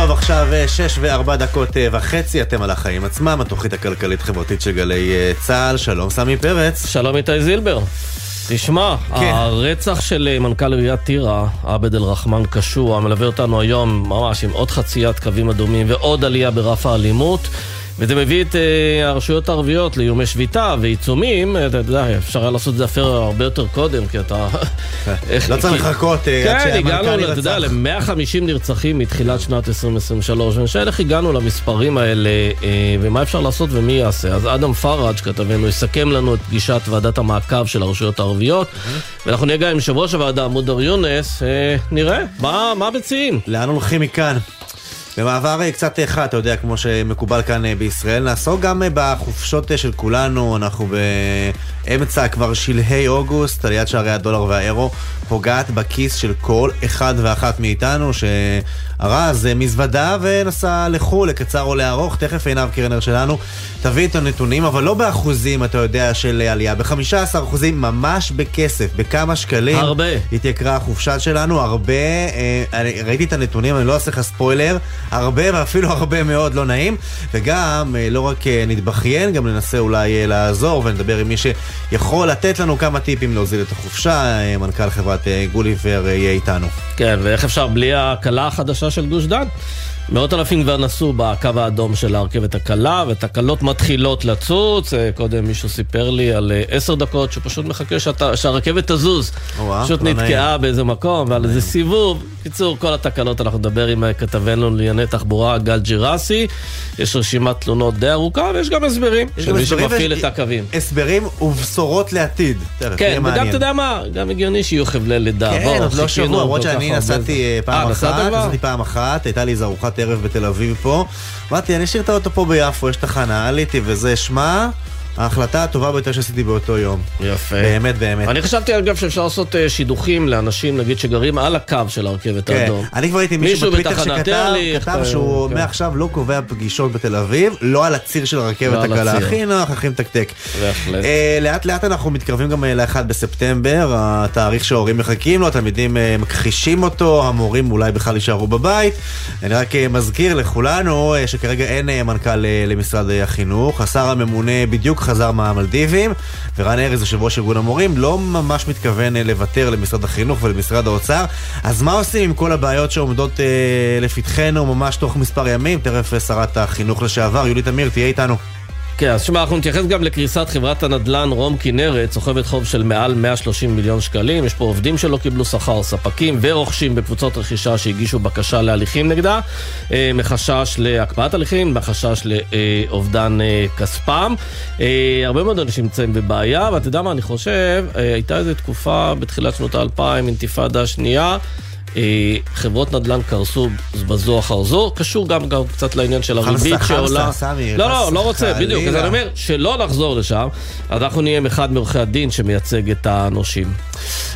טוב, עכשיו אה, שש וארבע דקות אה, וחצי, אתם על החיים עצמם, התוכנית הכלכלית-חברתית של גלי אה, צה"ל. שלום, סמי פרץ. שלום איתי זילבר. תשמע, כן. הרצח של מנכ"ל עיריית טירה, עבד אל-רחמן קשוע, מלווה אותנו היום ממש עם עוד חציית קווים אדומים ועוד עלייה ברף האלימות. וזה מביא את uh, הרשויות הערביות לאיומי שביתה ועיצומים, אתה יודע, אפשר היה לעשות את זה אפילו הרבה יותר קודם, כי אתה... לא צריך לחכות אה, עד שהמנכ"ל ירצח. כן, הגענו, אתה יודע, ל-150 נרצחים מתחילת שנת 2023, ואני שואל איך הגענו למספרים האלה, uh, ומה אפשר לעשות ומי יעשה. אז אדם פראג' כתבנו יסכם לנו את פגישת ועדת המעקב של הרשויות הערביות, ואנחנו נהיה גם עם יושב ראש הוועדה, מודר יונס, נראה, מה מציעים? לאן הולכים מכאן? במעבר אה, קצת אחד, אתה יודע, כמו שמקובל כאן אה, בישראל, נעסוק גם אה, בחופשות של כולנו, אנחנו באמצע כבר שלהי אוגוסט, עליית שערי הדולר והאירו פוגעת בכיס של כל אחד ואחת מאיתנו, שארז מזוודה ונסע לחו"ל, לקצר או לארוך, תכף עינב קרנר שלנו תביא את הנתונים, אבל לא באחוזים, אתה יודע, של עלייה, ב-15 אחוזים, ממש בכסף, בכמה שקלים. הרבה. התייקרה החופשה שלנו, הרבה, אה, ראיתי את הנתונים, אני לא אעשה לך ספוילר, הרבה ואפילו הרבה מאוד לא נעים, וגם אה, לא רק אה, נתבכיין, גם ננסה אולי אה, לעזור ונדבר עם מי שיכול לתת לנו כמה טיפים להוזיל את החופשה, מנכ"ל חברת גוליבר יהיה איתנו. כן, ואיך אפשר בלי הקלה החדשה של גוש דן? מאות אלפים כבר נסעו בקו האדום של הרכבת הקלה, ותקלות מתחילות לצוץ. אה, קודם מישהו סיפר לי על אה, עשר דקות שהוא פשוט מחכה שאת, שהרכבת תזוז. פשוט לא נתקעה באיזה מקום, ועל איזה סיבוב. קיצור, כל התקלות, אנחנו נדבר עם אה, כתבנו לענייני תחבורה, גל ג'ירסי. יש רשימת תלונות די ארוכה, ויש גם הסברים של מי שמפעיל את הקווים. הסברים ובשורות לעתיד. כן, וגם אתה יודע מה, גם הגיוני שיהיו חבלי לידה. כן, עוד לא שבוע, למרות שאני נסעתי פעם אחת, נסעתי פעם אחת, הייתה לי איזו ארוחת ערב בתל אביב פה. אמרתי, אני אשאיר את האוטו פה ביפו, יש תחנה, עליתי וזה, שמע... ההחלטה הטובה ביותר שעשיתי באותו יום. יפה. באמת, באמת. אני חשבתי אגב שאפשר לעשות אה, שידוכים לאנשים, נגיד, שגרים על הקו של הרכבת כן. האדום. אני כבר הייתי מישהו בטוויטר שכתב כתב אה, שהוא כן. מעכשיו לא קובע פגישות בתל אביב, לא על הציר של הרכבת לא הקלה. הכי נוח, הכי מתקתק. בהחלט. אה, לאט לאט אנחנו מתקרבים גם ל-1 בספטמבר, התאריך שההורים מחכים לו, התלמידים מכחישים אותו, המורים אולי בכלל יישארו בבית. אני רק מזכיר לכולנו שכרגע אין מנכ"ל למשרד החינוך, השר הממונה בדיוק חזר מהמלדיבים, ורן ארז, יושב ראש ארגון המורים, לא ממש מתכוון אה, לוותר למשרד החינוך ולמשרד האוצר. אז מה עושים עם כל הבעיות שעומדות אה, לפתחנו ממש תוך מספר ימים? תכף אה, שרת החינוך לשעבר, יולי תמיר, תהיה איתנו. כן, אז שמע, אנחנו נתייחס גם לקריסת חברת הנדל"ן רום כנרת, סוחבת חוב של מעל 130 מיליון שקלים. יש פה עובדים שלא קיבלו שכר, ספקים ורוכשים בקבוצות רכישה שהגישו בקשה להליכים נגדה, אה, מחשש להקפאת הליכים, מחשש לאובדן אה, כספם. אה, הרבה מאוד אנשים נמצאים בבעיה, ואתה יודע מה, אני חושב, הייתה איזו תקופה בתחילת שנות האלפיים, אינתיפאדה שנייה. אה, חברות נדל"ן קרסו בזו אחר זו, קשור גם, גם קצת לעניין של הריבית שעולה. חמסה, סמי. לא, לא, לא רוצה, בדיוק. אז אני אומר, שלא נחזור לשם, אנחנו נהיה עם אחד מעורכי הדין שמייצג את הנושים.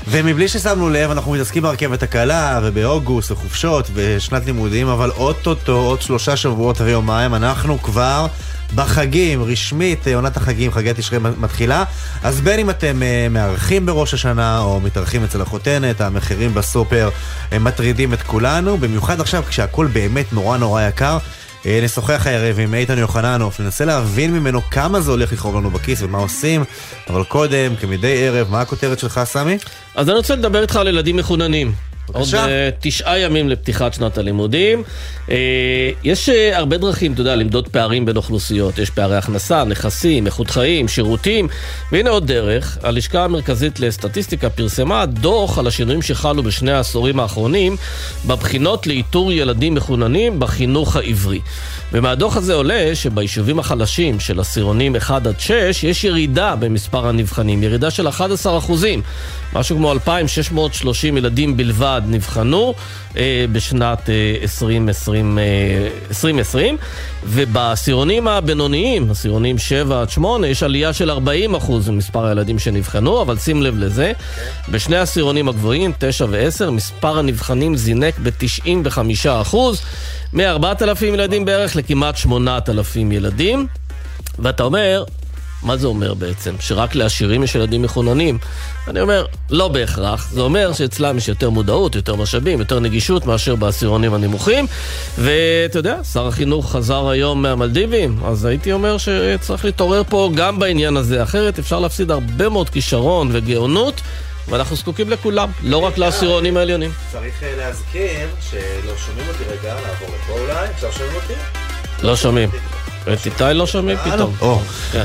ומבלי ששמנו לב, אנחנו מתעסקים ברכבת הקלה, ובאוגוסט, וחופשות, ושנת לימודים, אבל אוטוטו, עוד שלושה שבועות ויומיים, אנחנו כבר... בחגים, רשמית, אה, עונת החגים, חגי תשרי מתחילה. אז בין אם אתם uh, מארחים בראש השנה או מתארחים אצל החותנת, המחירים בסופר הם אה, מטרידים את כולנו, במיוחד עכשיו כשהכול באמת נורא נורא יקר. נשוחח הערב עם איתן יוחננוף, ננסה להבין ממנו כמה זה הולך לכאוב לנו בכיס ומה עושים, אבל קודם, כמדי ערב, מה הכותרת שלך, סמי? אז אני רוצה לדבר איתך על ילדים מחוננים. עוד uh, תשעה ימים לפתיחת שנת הלימודים. Uh, יש uh, הרבה דרכים, אתה יודע, למדוד פערים בין אוכלוסיות. יש פערי הכנסה, נכסים, איכות חיים, שירותים. והנה עוד דרך, הלשכה המרכזית לסטטיסטיקה פרסמה דוח על השינויים שחלו בשני העשורים האחרונים בבחינות לאיתור ילדים מחוננים בחינוך העברי. ומהדוח הזה עולה שביישובים החלשים של עשירונים 1 עד 6 יש ירידה במספר הנבחנים, ירידה של 11 אחוזים. משהו כמו 2,630 ילדים בלבד נבחנו אה, בשנת אה, 2020, אה, 2020, ובעשירונים הבינוניים, עשירונים 7 עד 8, יש עלייה של 40 אחוז במספר הילדים שנבחנו, אבל שים לב לזה, בשני העשירונים הגבוהים, 9 ו-10, מספר הנבחנים זינק ב-95 אחוז, מ-4,000 ילדים בערך לכמעט 8,000 ילדים. ואתה אומר, מה זה אומר בעצם? שרק לעשירים יש ילדים מחוננים? אני אומר, לא בהכרח. זה אומר שאצלם יש יותר מודעות, יותר משאבים, יותר נגישות מאשר בעשירונים הנמוכים. ואתה יודע, שר החינוך חזר היום מהמלדיבים, אז הייתי אומר שצריך להתעורר פה גם בעניין הזה. אחרת אפשר להפסיד הרבה מאוד כישרון וגאונות. ואנחנו זקוקים לכולם, לא רק לעשירונים העליונים. צריך אה, להזכיר שלא שומעים אותי רגע, לעבור לפה אולי, עכשיו שומעים אותי? לא שומעים. את איתי לא שומעים אה, פתאום. לא. כן.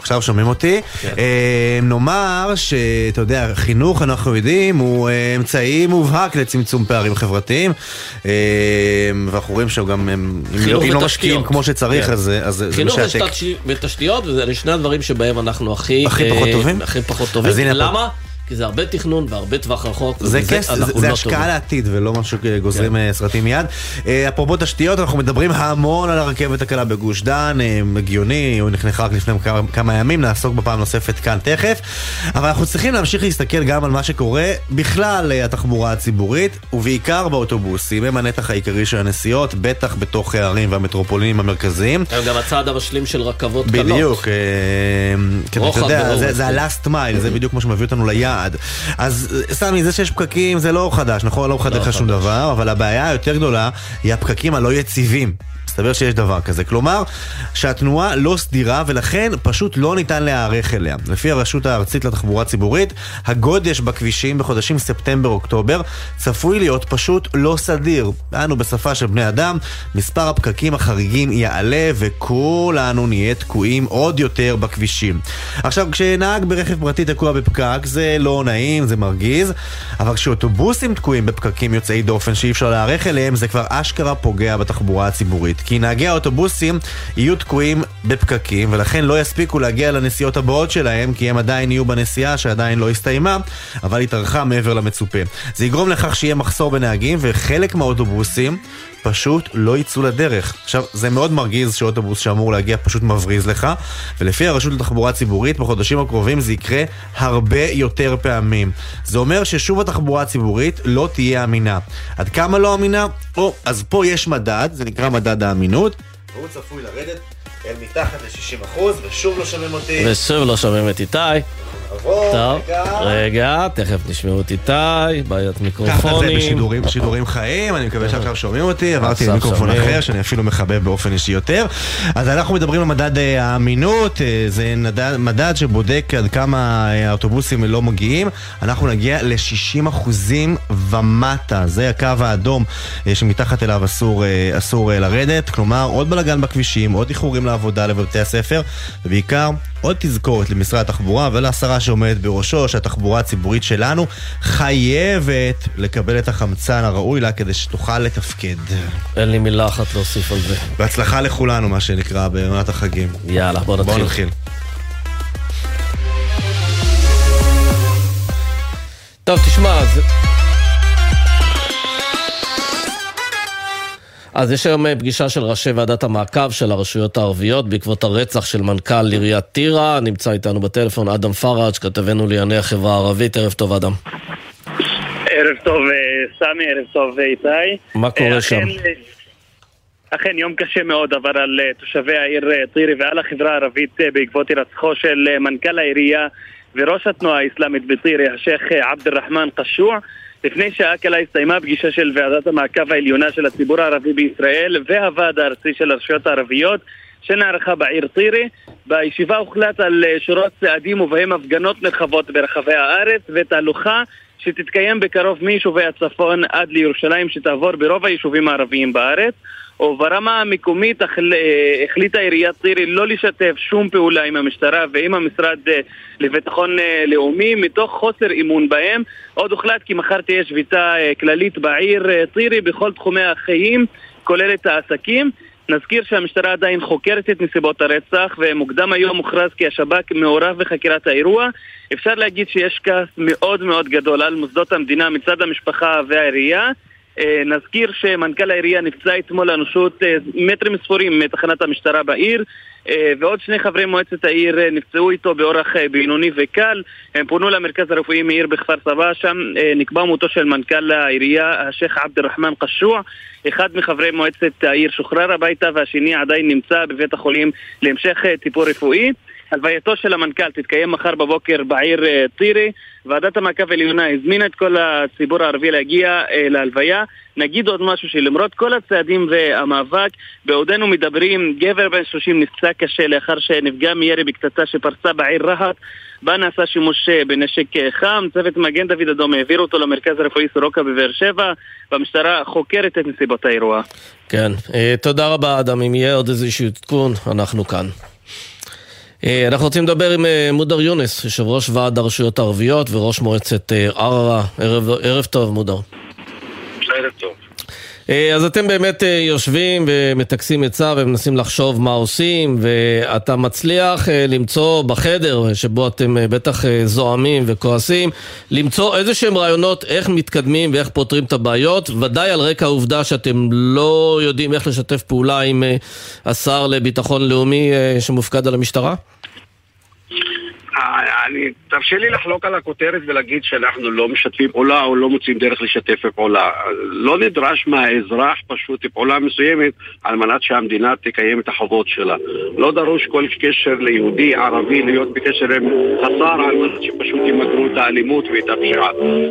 עכשיו שומעים אותי. כן. אה, נאמר שאתה יודע, חינוך, אנחנו יודעים, הוא אמצעי מובהק לצמצום פערים חברתיים. ואנחנו רואים שהוא גם, אם לא, לא משקיעים כמו שצריך, כן. אז זה משעתק. חינוך ותשתיות, וזה שני הדברים שבהם אנחנו הכי פחות טובים. למה? כי זה הרבה תכנון והרבה טווח רחוק. זה כס, זה, זה לא השקעה לעתיד ולא משהו גוזרים כן. אה, סרטים מיד. אה, אפרופו תשתיות, אנחנו מדברים המון על הרכבת הקלה בגוש דן, אה, הגיוני, הוא נחנכה רק לפני כמה, כמה ימים, נעסוק בפעם נוספת כאן תכף. אבל אנחנו צריכים להמשיך להסתכל גם על מה שקורה בכלל התחבורה הציבורית, ובעיקר באוטובוסים, הם הנתח העיקרי של הנסיעות, בטח בתוך הערים והמטרופולינים המרכזיים. הם גם הצעד המשלים של רכבות קלות. בדיוק, רוחב זה, זה ה-last mile, זה בדיוק מה שמביא אותנו ליעד. יעד. אז סמי, זה שיש פקקים זה לא חדש, נכון? לא מחדש לך לא שום דבר, אבל הבעיה היותר גדולה היא הפקקים הלא יציבים. מסתבר שיש דבר כזה. כלומר, שהתנועה לא סדירה ולכן פשוט לא ניתן להיערך אליה. לפי הרשות הארצית לתחבורה ציבורית, הגודש בכבישים בחודשים ספטמבר-אוקטובר צפוי להיות פשוט לא סדיר. אנו בשפה של בני אדם, מספר הפקקים החריגים יעלה וכולנו נהיה תקועים עוד יותר בכבישים. עכשיו, כשנהג ברכב פרטי תקוע בפקק זה לא נעים, זה מרגיז, אבל כשאוטובוסים תקועים בפקקים יוצאי דופן שאי אפשר להיערך אליהם, זה כבר אשכרה פוגע בתחבורה הציבורית. כי נהגי האוטובוסים יהיו תקועים בפקקים, ולכן לא יספיקו להגיע לנסיעות הבאות שלהם, כי הם עדיין יהיו בנסיעה שעדיין לא הסתיימה, אבל התארכה מעבר למצופה. זה יגרום לכך שיהיה מחסור בנהגים, וחלק מהאוטובוסים פשוט לא יצאו לדרך. עכשיו, זה מאוד מרגיז שאוטובוס שאמור להגיע פשוט מבריז לך, ולפי הרשות לתחבורה ציבורית, בחודשים הקרובים זה יקרה הרבה יותר פעמים. זה אומר ששוב התחבורה הציבורית לא תהיה אמינה. עד כמה לא אמינה? או, אז פה יש מדד, זה נקרא מדד האמינות, והוא צפוי לרדת אל מתחת ל-60%, ושוב לא שומעים אותי. ושוב לא שומעים את איתי. טוב, רגע, תכף נשמעו את איתי, בעיית מיקרופונים. ככה זה בשידורים חיים, אני מקווה שעכשיו שומעים אותי, עברתי למיקרופון אחר שאני אפילו מחבב באופן אישי יותר. אז אנחנו מדברים על מדד אה, האמינות, אה, זה מדד שבודק עד כמה אה, האוטובוסים לא מגיעים. אנחנו נגיע ל-60% ומטה, זה הקו האדום שמתחת אליו אסור לרדת. כלומר, עוד בלאגן בכבישים, עוד איחורים לעבודה לבתי הספר, ובעיקר עוד תזכורת למשרד התחבורה ולשרה שעומדת בראשו, שהתחבורה הציבורית שלנו חייבת לקבל את החמצן הראוי לה כדי שתוכל לתפקד. אין לי מילה אחת להוסיף על זה. בהצלחה לכולנו, מה שנקרא, בעונת החגים. יאללה, בוא נתחיל. בוא נתחיל. טוב, תשמע, זה... אז יש היום אה, פגישה של ראשי ועדת המעקב של הרשויות הערביות בעקבות הרצח של מנכ"ל עיריית טירה. נמצא איתנו בטלפון אדם פראג', כתבנו לענייני החברה הערבית. ערב טוב, אדם. ערב טוב, אה, סמי, ערב טוב, אה, איתי. מה קורה שם? אכן יום קשה מאוד עבר על תושבי העיר טירי ועל החברה הערבית בעקבות הירצחו של מנכ"ל העירייה וראש התנועה האסלאמית בטירי, השייח' עבד אל-רחמן קשוע. לפני שעה קלה הסתיימה פגישה של ועדת המעקב העליונה של הציבור הערבי בישראל והוועד הארצי של הרשויות הערביות שנערכה בעיר טירי. בישיבה הוחלט על אה, שורות צעדים ובהם הפגנות נרחבות ברחבי הארץ ותהלוכה שתתקיים בקרוב מיישובי הצפון עד לירושלים שתעבור ברוב היישובים הערביים בארץ. וברמה המקומית אה, החליטה עיריית טירי לא לשתף שום פעולה עם המשטרה ועם המשרד אה, לביטחון אה, לאומי מתוך חוסר אמון בהם. עוד הוחלט כי מחר תהיה שביתה כללית בעיר טירי בכל תחומי החיים, כולל את העסקים. נזכיר שהמשטרה עדיין חוקרת את נסיבות הרצח ומוקדם היום הוכרז כי השב"כ מעורב בחקירת האירוע. אפשר להגיד שיש כעס מאוד מאוד גדול על מוסדות המדינה מצד המשפחה והעירייה. אה, נזכיר שמנכ"ל העירייה נפצע אתמול לאנושות אה, מטרים ספורים מתחנת המשטרה בעיר ועוד שני חברי מועצת העיר נפצעו איתו באורח בינוני וקל. הם פונו למרכז הרפואי מאיר בכפר סבא. שם נקבע מותו של מנכ"ל העירייה השייח' עבד אל-רחמן קשוע אחד מחברי מועצת העיר שוחרר הביתה והשני עדיין נמצא בבית החולים להמשך טיפול רפואי הלווייתו של המנכ"ל תתקיים מחר בבוקר בעיר אה, טירי. ועדת המעקב העליונה הזמינה את כל הציבור הערבי להגיע אה, להלוויה. נגיד עוד משהו שלמרות כל הצעדים והמאבק, בעודנו מדברים, גבר בן 30 נפצע קשה לאחר שנפגע מירי בקטטה שפרצה בעיר רהט, בה נעשה שימוש אה, בנשק חם. צוות מגן דוד אדום העביר אותו למרכז הרפואי סורוקה בבאר שבע, והמשטרה חוקרת את נסיבות האירוע. כן, תודה רבה אדם. אם יהיה עוד איזשהו עדכון, אנחנו כאן. אה, אנחנו רוצים לדבר עם אה, מודר יונס, יושב ראש ועד הרשויות הערביות וראש מועצת אה, ערערה. ערב, ערב טוב, מודר. ערב טוב. אז אתם באמת יושבים ומטכסים עצה ומנסים לחשוב מה עושים ואתה מצליח למצוא בחדר שבו אתם בטח זועמים וכועסים למצוא איזה שהם רעיונות איך מתקדמים ואיך פותרים את הבעיות ודאי על רקע העובדה שאתם לא יודעים איך לשתף פעולה עם השר לביטחון לאומי שמופקד על המשטרה? אני, תרשה לי לחלוק על הכותרת ולהגיד שאנחנו לא משתפים פעולה או לא מוצאים דרך לשתף פעולה. לא נדרש מהאזרח פשוט פעולה מסוימת על מנת שהמדינה תקיים את החובות שלה. לא דרוש כל קשר ליהודי, ערבי, להיות בקשר עם השר על מנת שפשוט ימגרו את האלימות ואת הפשיעה.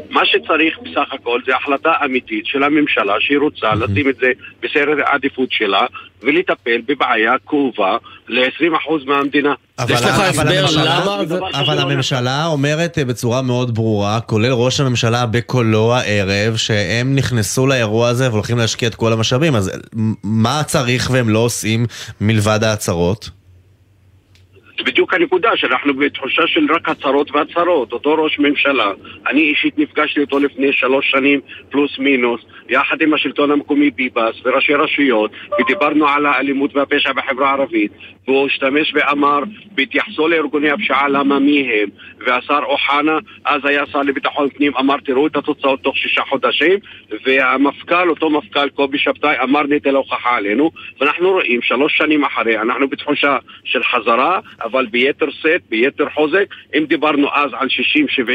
מה שצריך בסך הכל זה החלטה אמיתית של הממשלה שהיא רוצה לשים את זה בסדר העדיפות שלה ולטפל בבעיה כאובה ל-20% מהמדינה. אבל, יש לך הסבר למה? אבל הממשלה אומרת אה, בצורה מאוד ברורה, כולל ראש הממשלה בקולו הערב, שהם נכנסו לאירוע הזה והולכים להשקיע את כל המשאבים, אז מה צריך והם לא עושים מלבד ההצהרות? בדיוק הנקודה, שאנחנו בתחושה של רק הצהרות והצהרות. אותו ראש ממשלה, אני אישית נפגשתי איתו לפני שלוש שנים פלוס מינוס, יחד עם השלטון המקומי ביבס וראשי רשויות, ודיברנו על האלימות והפשע בחברה הערבית, והוא השתמש ואמר, בהתייחסו לארגוני הפשיעה, למה מי הם, והשר אוחנה, אז היה שר לביטחון פנים, אמר, תראו את התוצאות תוך שישה חודשים, והמפכ"ל, אותו מפכ"ל קובי שבתאי, אמר נטל ההוכחה עלינו, ואנחנו רואים, שלוש שנים אחרי, אנחנו בתחושה של חזרה, אבל ביתר שאת, ביתר חוזק, אם דיברנו אז על 60-70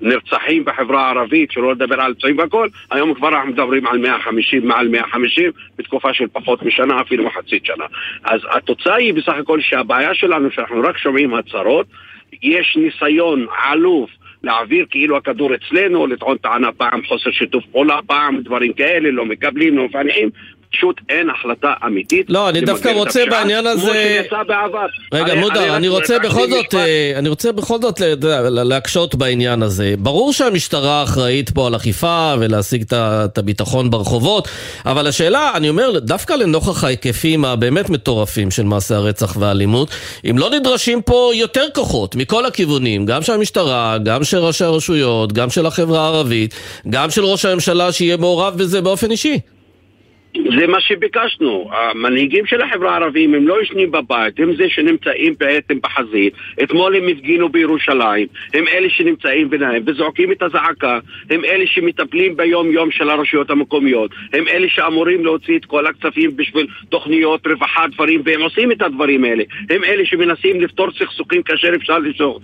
נרצחים בחברה הערבית, שלא לדבר על פצועים והכל, היום כבר אנחנו מדברים על 150, מעל 150, בתקופה של פחות משנה, אפילו מחצית שנה. אז התוצאה היא בסך הכל שהבעיה שלנו, שאנחנו רק שומעים הצהרות, יש ניסיון עלוב להעביר כאילו הכדור אצלנו, לטעון טענה פעם חוסר שיתוף פעולה, פעם דברים כאלה, לא מקבלים, לא מפענחים, פשוט אין החלטה אמיתית. לא, אני דווקא רוצה בעניין הזה... כמו שנעשה בעבר. רגע, מודר, אני רוצה בכל זאת, אה, אני רוצה בכל זאת להקשות בעניין הזה. ברור שהמשטרה אחראית פה על אכיפה ולהשיג את הביטחון ברחובות, אבל השאלה, אני אומר, דווקא לנוכח ההיקפים הבאמת מטורפים של מעשי הרצח והאלימות, אם לא נדרשים פה יותר כוחות מכל הכיוונים, גם של המשטרה, גם של ראשי הרשויות, גם של החברה הערבית, גם של ראש הממשלה שיהיה מעורב בזה באופן אישי. זה מה שביקשנו. המנהיגים של החברה הערבית הם לא ישנים בבית, הם זה שנמצאים בעצם בחזית. אתמול הם הפגינו בירושלים, הם אלה שנמצאים ביניהם וזועקים את הזעקה, הם אלה שמטפלים ביום-יום של הרשויות המקומיות, הם אלה שאמורים להוציא את כל הכספים בשביל תוכניות רווחה, דברים, והם עושים את הדברים האלה. הם אלה שמנסים לפתור סכסוכים כאשר אפשר לסוך.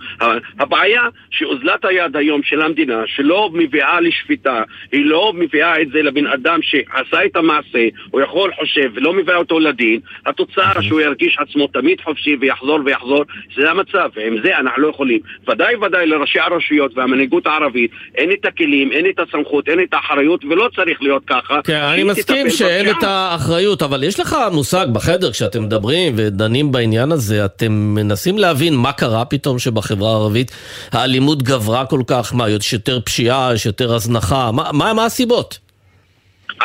הבעיה שאוזלת היד היום של המדינה, שלא מביאה לשפיטה, היא לא מביאה את זה לבן אדם שעשה את המעשה הוא יכול, חושב, ולא מביא אותו לדין, התוצאה שהוא ירגיש עצמו תמיד חופשי ויחזור ויחזור, זה המצב, ועם זה אנחנו לא יכולים. ודאי ודאי לראשי הרשויות והמנהיגות הערבית אין את הכלים, אין את הסמכות, אין את האחריות, ולא צריך להיות ככה. כן, אני מסכים שאין את האחריות, אבל יש לך מושג בחדר כשאתם מדברים ודנים בעניין הזה, אתם מנסים להבין מה קרה פתאום שבחברה הערבית האלימות גברה כל כך, מה, יש יותר פשיעה, יש יותר הזנחה, מה, מה, מה הסיבות?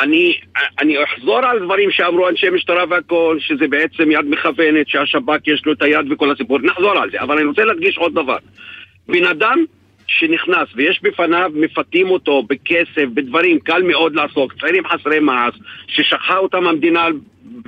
אני, אני אחזור על דברים שאמרו אנשי משטרה והכל, שזה בעצם יד מכוונת, שהשב"כ יש לו את היד וכל הסיפור, נחזור על זה, אבל אני רוצה להדגיש עוד דבר. בן אדם שנכנס ויש בפניו, מפתים אותו בכסף, בדברים, קל מאוד לעסוק, צעירים חסרי מעש, ששכחה אותם המדינה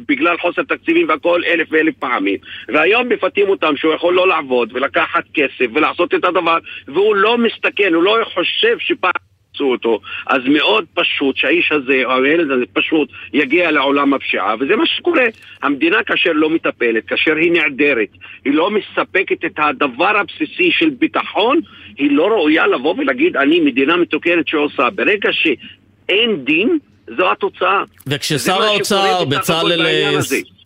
בגלל חוסר תקציבים והכל אלף ואלף פעמים. והיום מפתים אותם שהוא יכול לא לעבוד ולקחת כסף ולעשות את הדבר והוא לא מסתכן, הוא לא חושב שפעם מצאו אותו. אז מאוד פשוט שהאיש הזה, או הילד הזה, פשוט יגיע לעולם הפשיעה, וזה מה שקורה. המדינה כאשר לא מטפלת, כאשר היא נעדרת, היא לא מספקת את הדבר הבסיסי של ביטחון, היא לא ראויה לבוא ולהגיד, אני מדינה מתוקנת שעושה. ברגע שאין דין, זו התוצאה. וכששר האוצר בצלאל...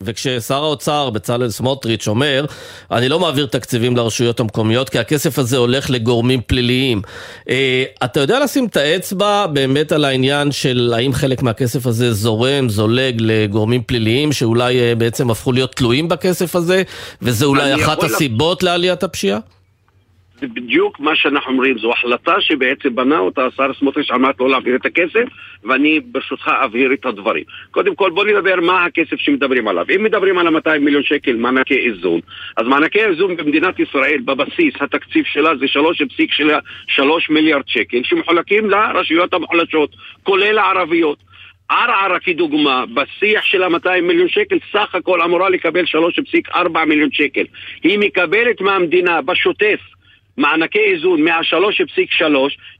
וכששר האוצר בצלאל סמוטריץ' אומר, אני לא מעביר תקציבים לרשויות המקומיות כי הכסף הזה הולך לגורמים פליליים. אה, אתה יודע לשים את האצבע באמת על העניין של האם חלק מהכסף הזה זורם, זולג לגורמים פליליים שאולי אה, בעצם הפכו להיות תלויים בכסף הזה, וזה אולי אחת הסיבות לעליית הפשיעה? זה בדיוק מה שאנחנו אומרים, זו החלטה שבעצם בנה אותה השר סמוטריץ' על מנת לא להעביר את הכסף, ואני ברשותך אבהיר את הדברים. קודם כל בוא נדבר מה הכסף שמדברים עליו. אם מדברים על ה-200 מיליון שקל מענקי איזון, אז מענקי איזון במדינת ישראל בבסיס התקציב שלה זה 3.3 מיליארד שקל שמחולקים לרשויות המוחלשות, כולל הערביות. ערערה כדוגמה, בשיח של ה-200 מיליון שקל, סך הכל אמורה לקבל 3.4 מיליון שקל. היא מקבלת מהמדינה בשוטף מענקי איזון מה-3.3,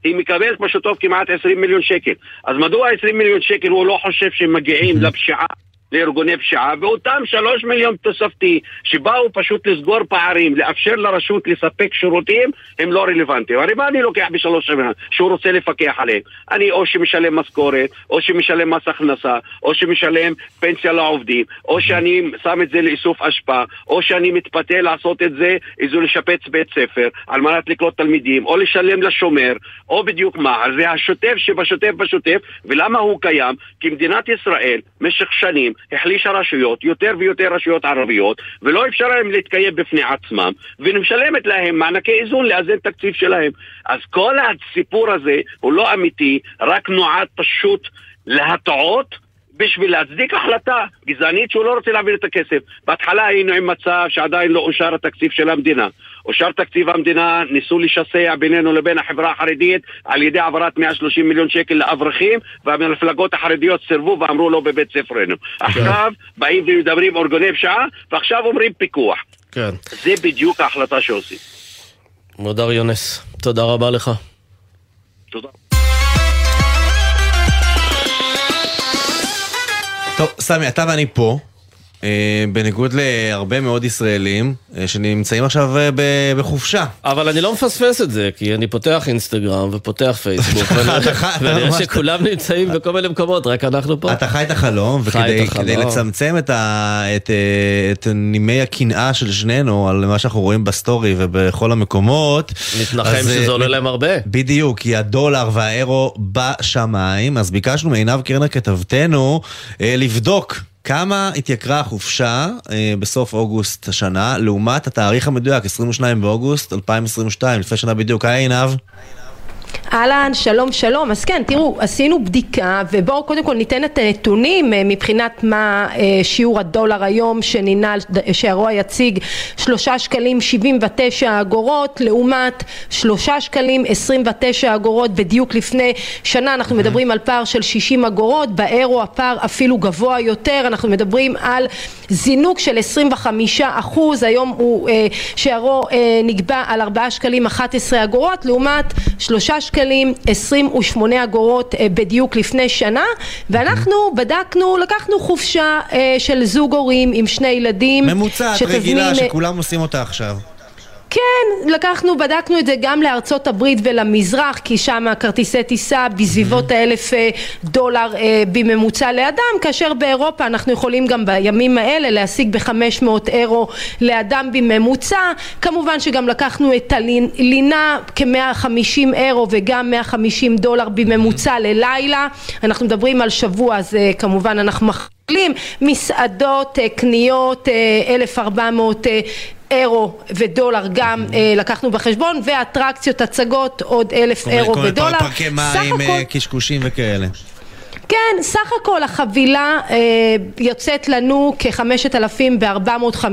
היא מקבלת בשוטף כמעט 20 מיליון שקל. אז מדוע 20 מיליון שקל הוא לא חושב שהם מגיעים לפשיעה לארגוני פשיעה, ואותם שלוש מיליון תוספתי שבאו פשוט לסגור פערים, לאפשר לרשות לספק שירותים, הם לא רלוונטיים. הרי מה אני לוקח בשלוש שנים שהוא רוצה לפקח עליהם? אני או שמשלם משכורת, או שמשלם מס הכנסה, או שמשלם פנסיה לעובדים, או שאני שם את זה לאיסוף אשפה, או שאני מתפתה לעשות את זה, איזו לשפץ בית ספר, על מנת לקלוט תלמידים, או לשלם לשומר, או בדיוק מה. זה השוטף שבשוטף בשוטף, ולמה הוא קיים? כי מדינת ישראל, משך שנים, החלישה רשויות, יותר ויותר רשויות ערביות, ולא אפשר להם להתקיים בפני עצמם, ומשלמת להם מענקי איזון לאזן תקציב שלהם. אז כל הסיפור הזה הוא לא אמיתי, רק נועד פשוט להטעות בשביל להצדיק החלטה גזענית שהוא לא רוצה להעביר את הכסף. בהתחלה היינו עם מצב שעדיין לא אושר התקציב של המדינה. אושר תקציב המדינה, ניסו לשסע בינינו לבין החברה החרדית על ידי העברת 130 מיליון שקל לאברכים, והמפלגות החרדיות סירבו ואמרו לא בבית ספרנו. כן. עכשיו באים ומדברים ארגוני פשיעה, ועכשיו אומרים פיקוח. כן. זה בדיוק ההחלטה שעושים. מודר יונס, תודה רבה לך. תודה. טוב, סמי, אתה ואני פה. אה, בניגוד להרבה מאוד ישראלים אה, שנמצאים עכשיו אה, בחופשה. אבל אני לא מפספס את זה, כי אני פותח אינסטגרם ופותח פייסבוק, ואני רואה שכולם נמצאים בכל מיני מקומות, רק אנחנו פה. אתה חי את החלום, וכדי לצמצם את נימי הקנאה של שנינו על מה שאנחנו רואים בסטורי ובכל המקומות, נתנחם שזה עולה להם הרבה. בדיוק, כי הדולר והאירו בשמיים, אז ביקשנו מעינב קרנר כתבתנו לבדוק. כמה התייקרה החופשה אה, בסוף אוגוסט השנה, לעומת התאריך המדויק, 22 באוגוסט 2022, לפני שנה בדיוק. היי עינב. אהלן, שלום שלום. אז כן, תראו, עשינו בדיקה ובואו קודם כל ניתן את הנתונים אה, מבחינת מה אה, שיעור הדולר היום שננעל, שהרוע יציג שלושה שקלים שבעים ותשע אגורות לעומת שלושה שקלים עשרים ותשע אגורות בדיוק לפני שנה. אנחנו מדברים על פער של שישים אגורות, באירו הפער אפילו גבוה יותר, אנחנו מדברים על זינוק של עשרים וחמישה אחוז, היום הוא אה, שערו נקבע על ארבעה שקלים אחת עשרה אגורות לעומת שלושה שקלים 28 אגורות אה, בדיוק לפני שנה ואנחנו בדקנו, לקחנו חופשה אה, של זוג הורים עם שני ילדים ממוצעת רגילה אה, שכולם עושים אותה עכשיו כן, לקחנו, בדקנו את זה גם לארצות הברית ולמזרח, כי שם כרטיסי טיסה בסביבות. האלף אה, דולר אה, בממוצע לאדם, כאשר באירופה אנחנו יכולים גם בימים האלה להשיג בחמש מאות אירו לאדם בממוצע. כמובן שגם לקחנו את הלינה כמאה חמישים אירו וגם מאה חמישים דולר בממוצע. ללילה. אנחנו מדברים על שבוע, אז אה, כמובן אנחנו... מסעדות, קניות, 1400 אירו ודולר גם אה, לקחנו בחשבון, ואטרקציות, הצגות, עוד אלף אירו ודולר. פארקי מים, אה, קשקושים וכאלה. כן, סך הכל החבילה אה, יוצאת לנו כ-5,450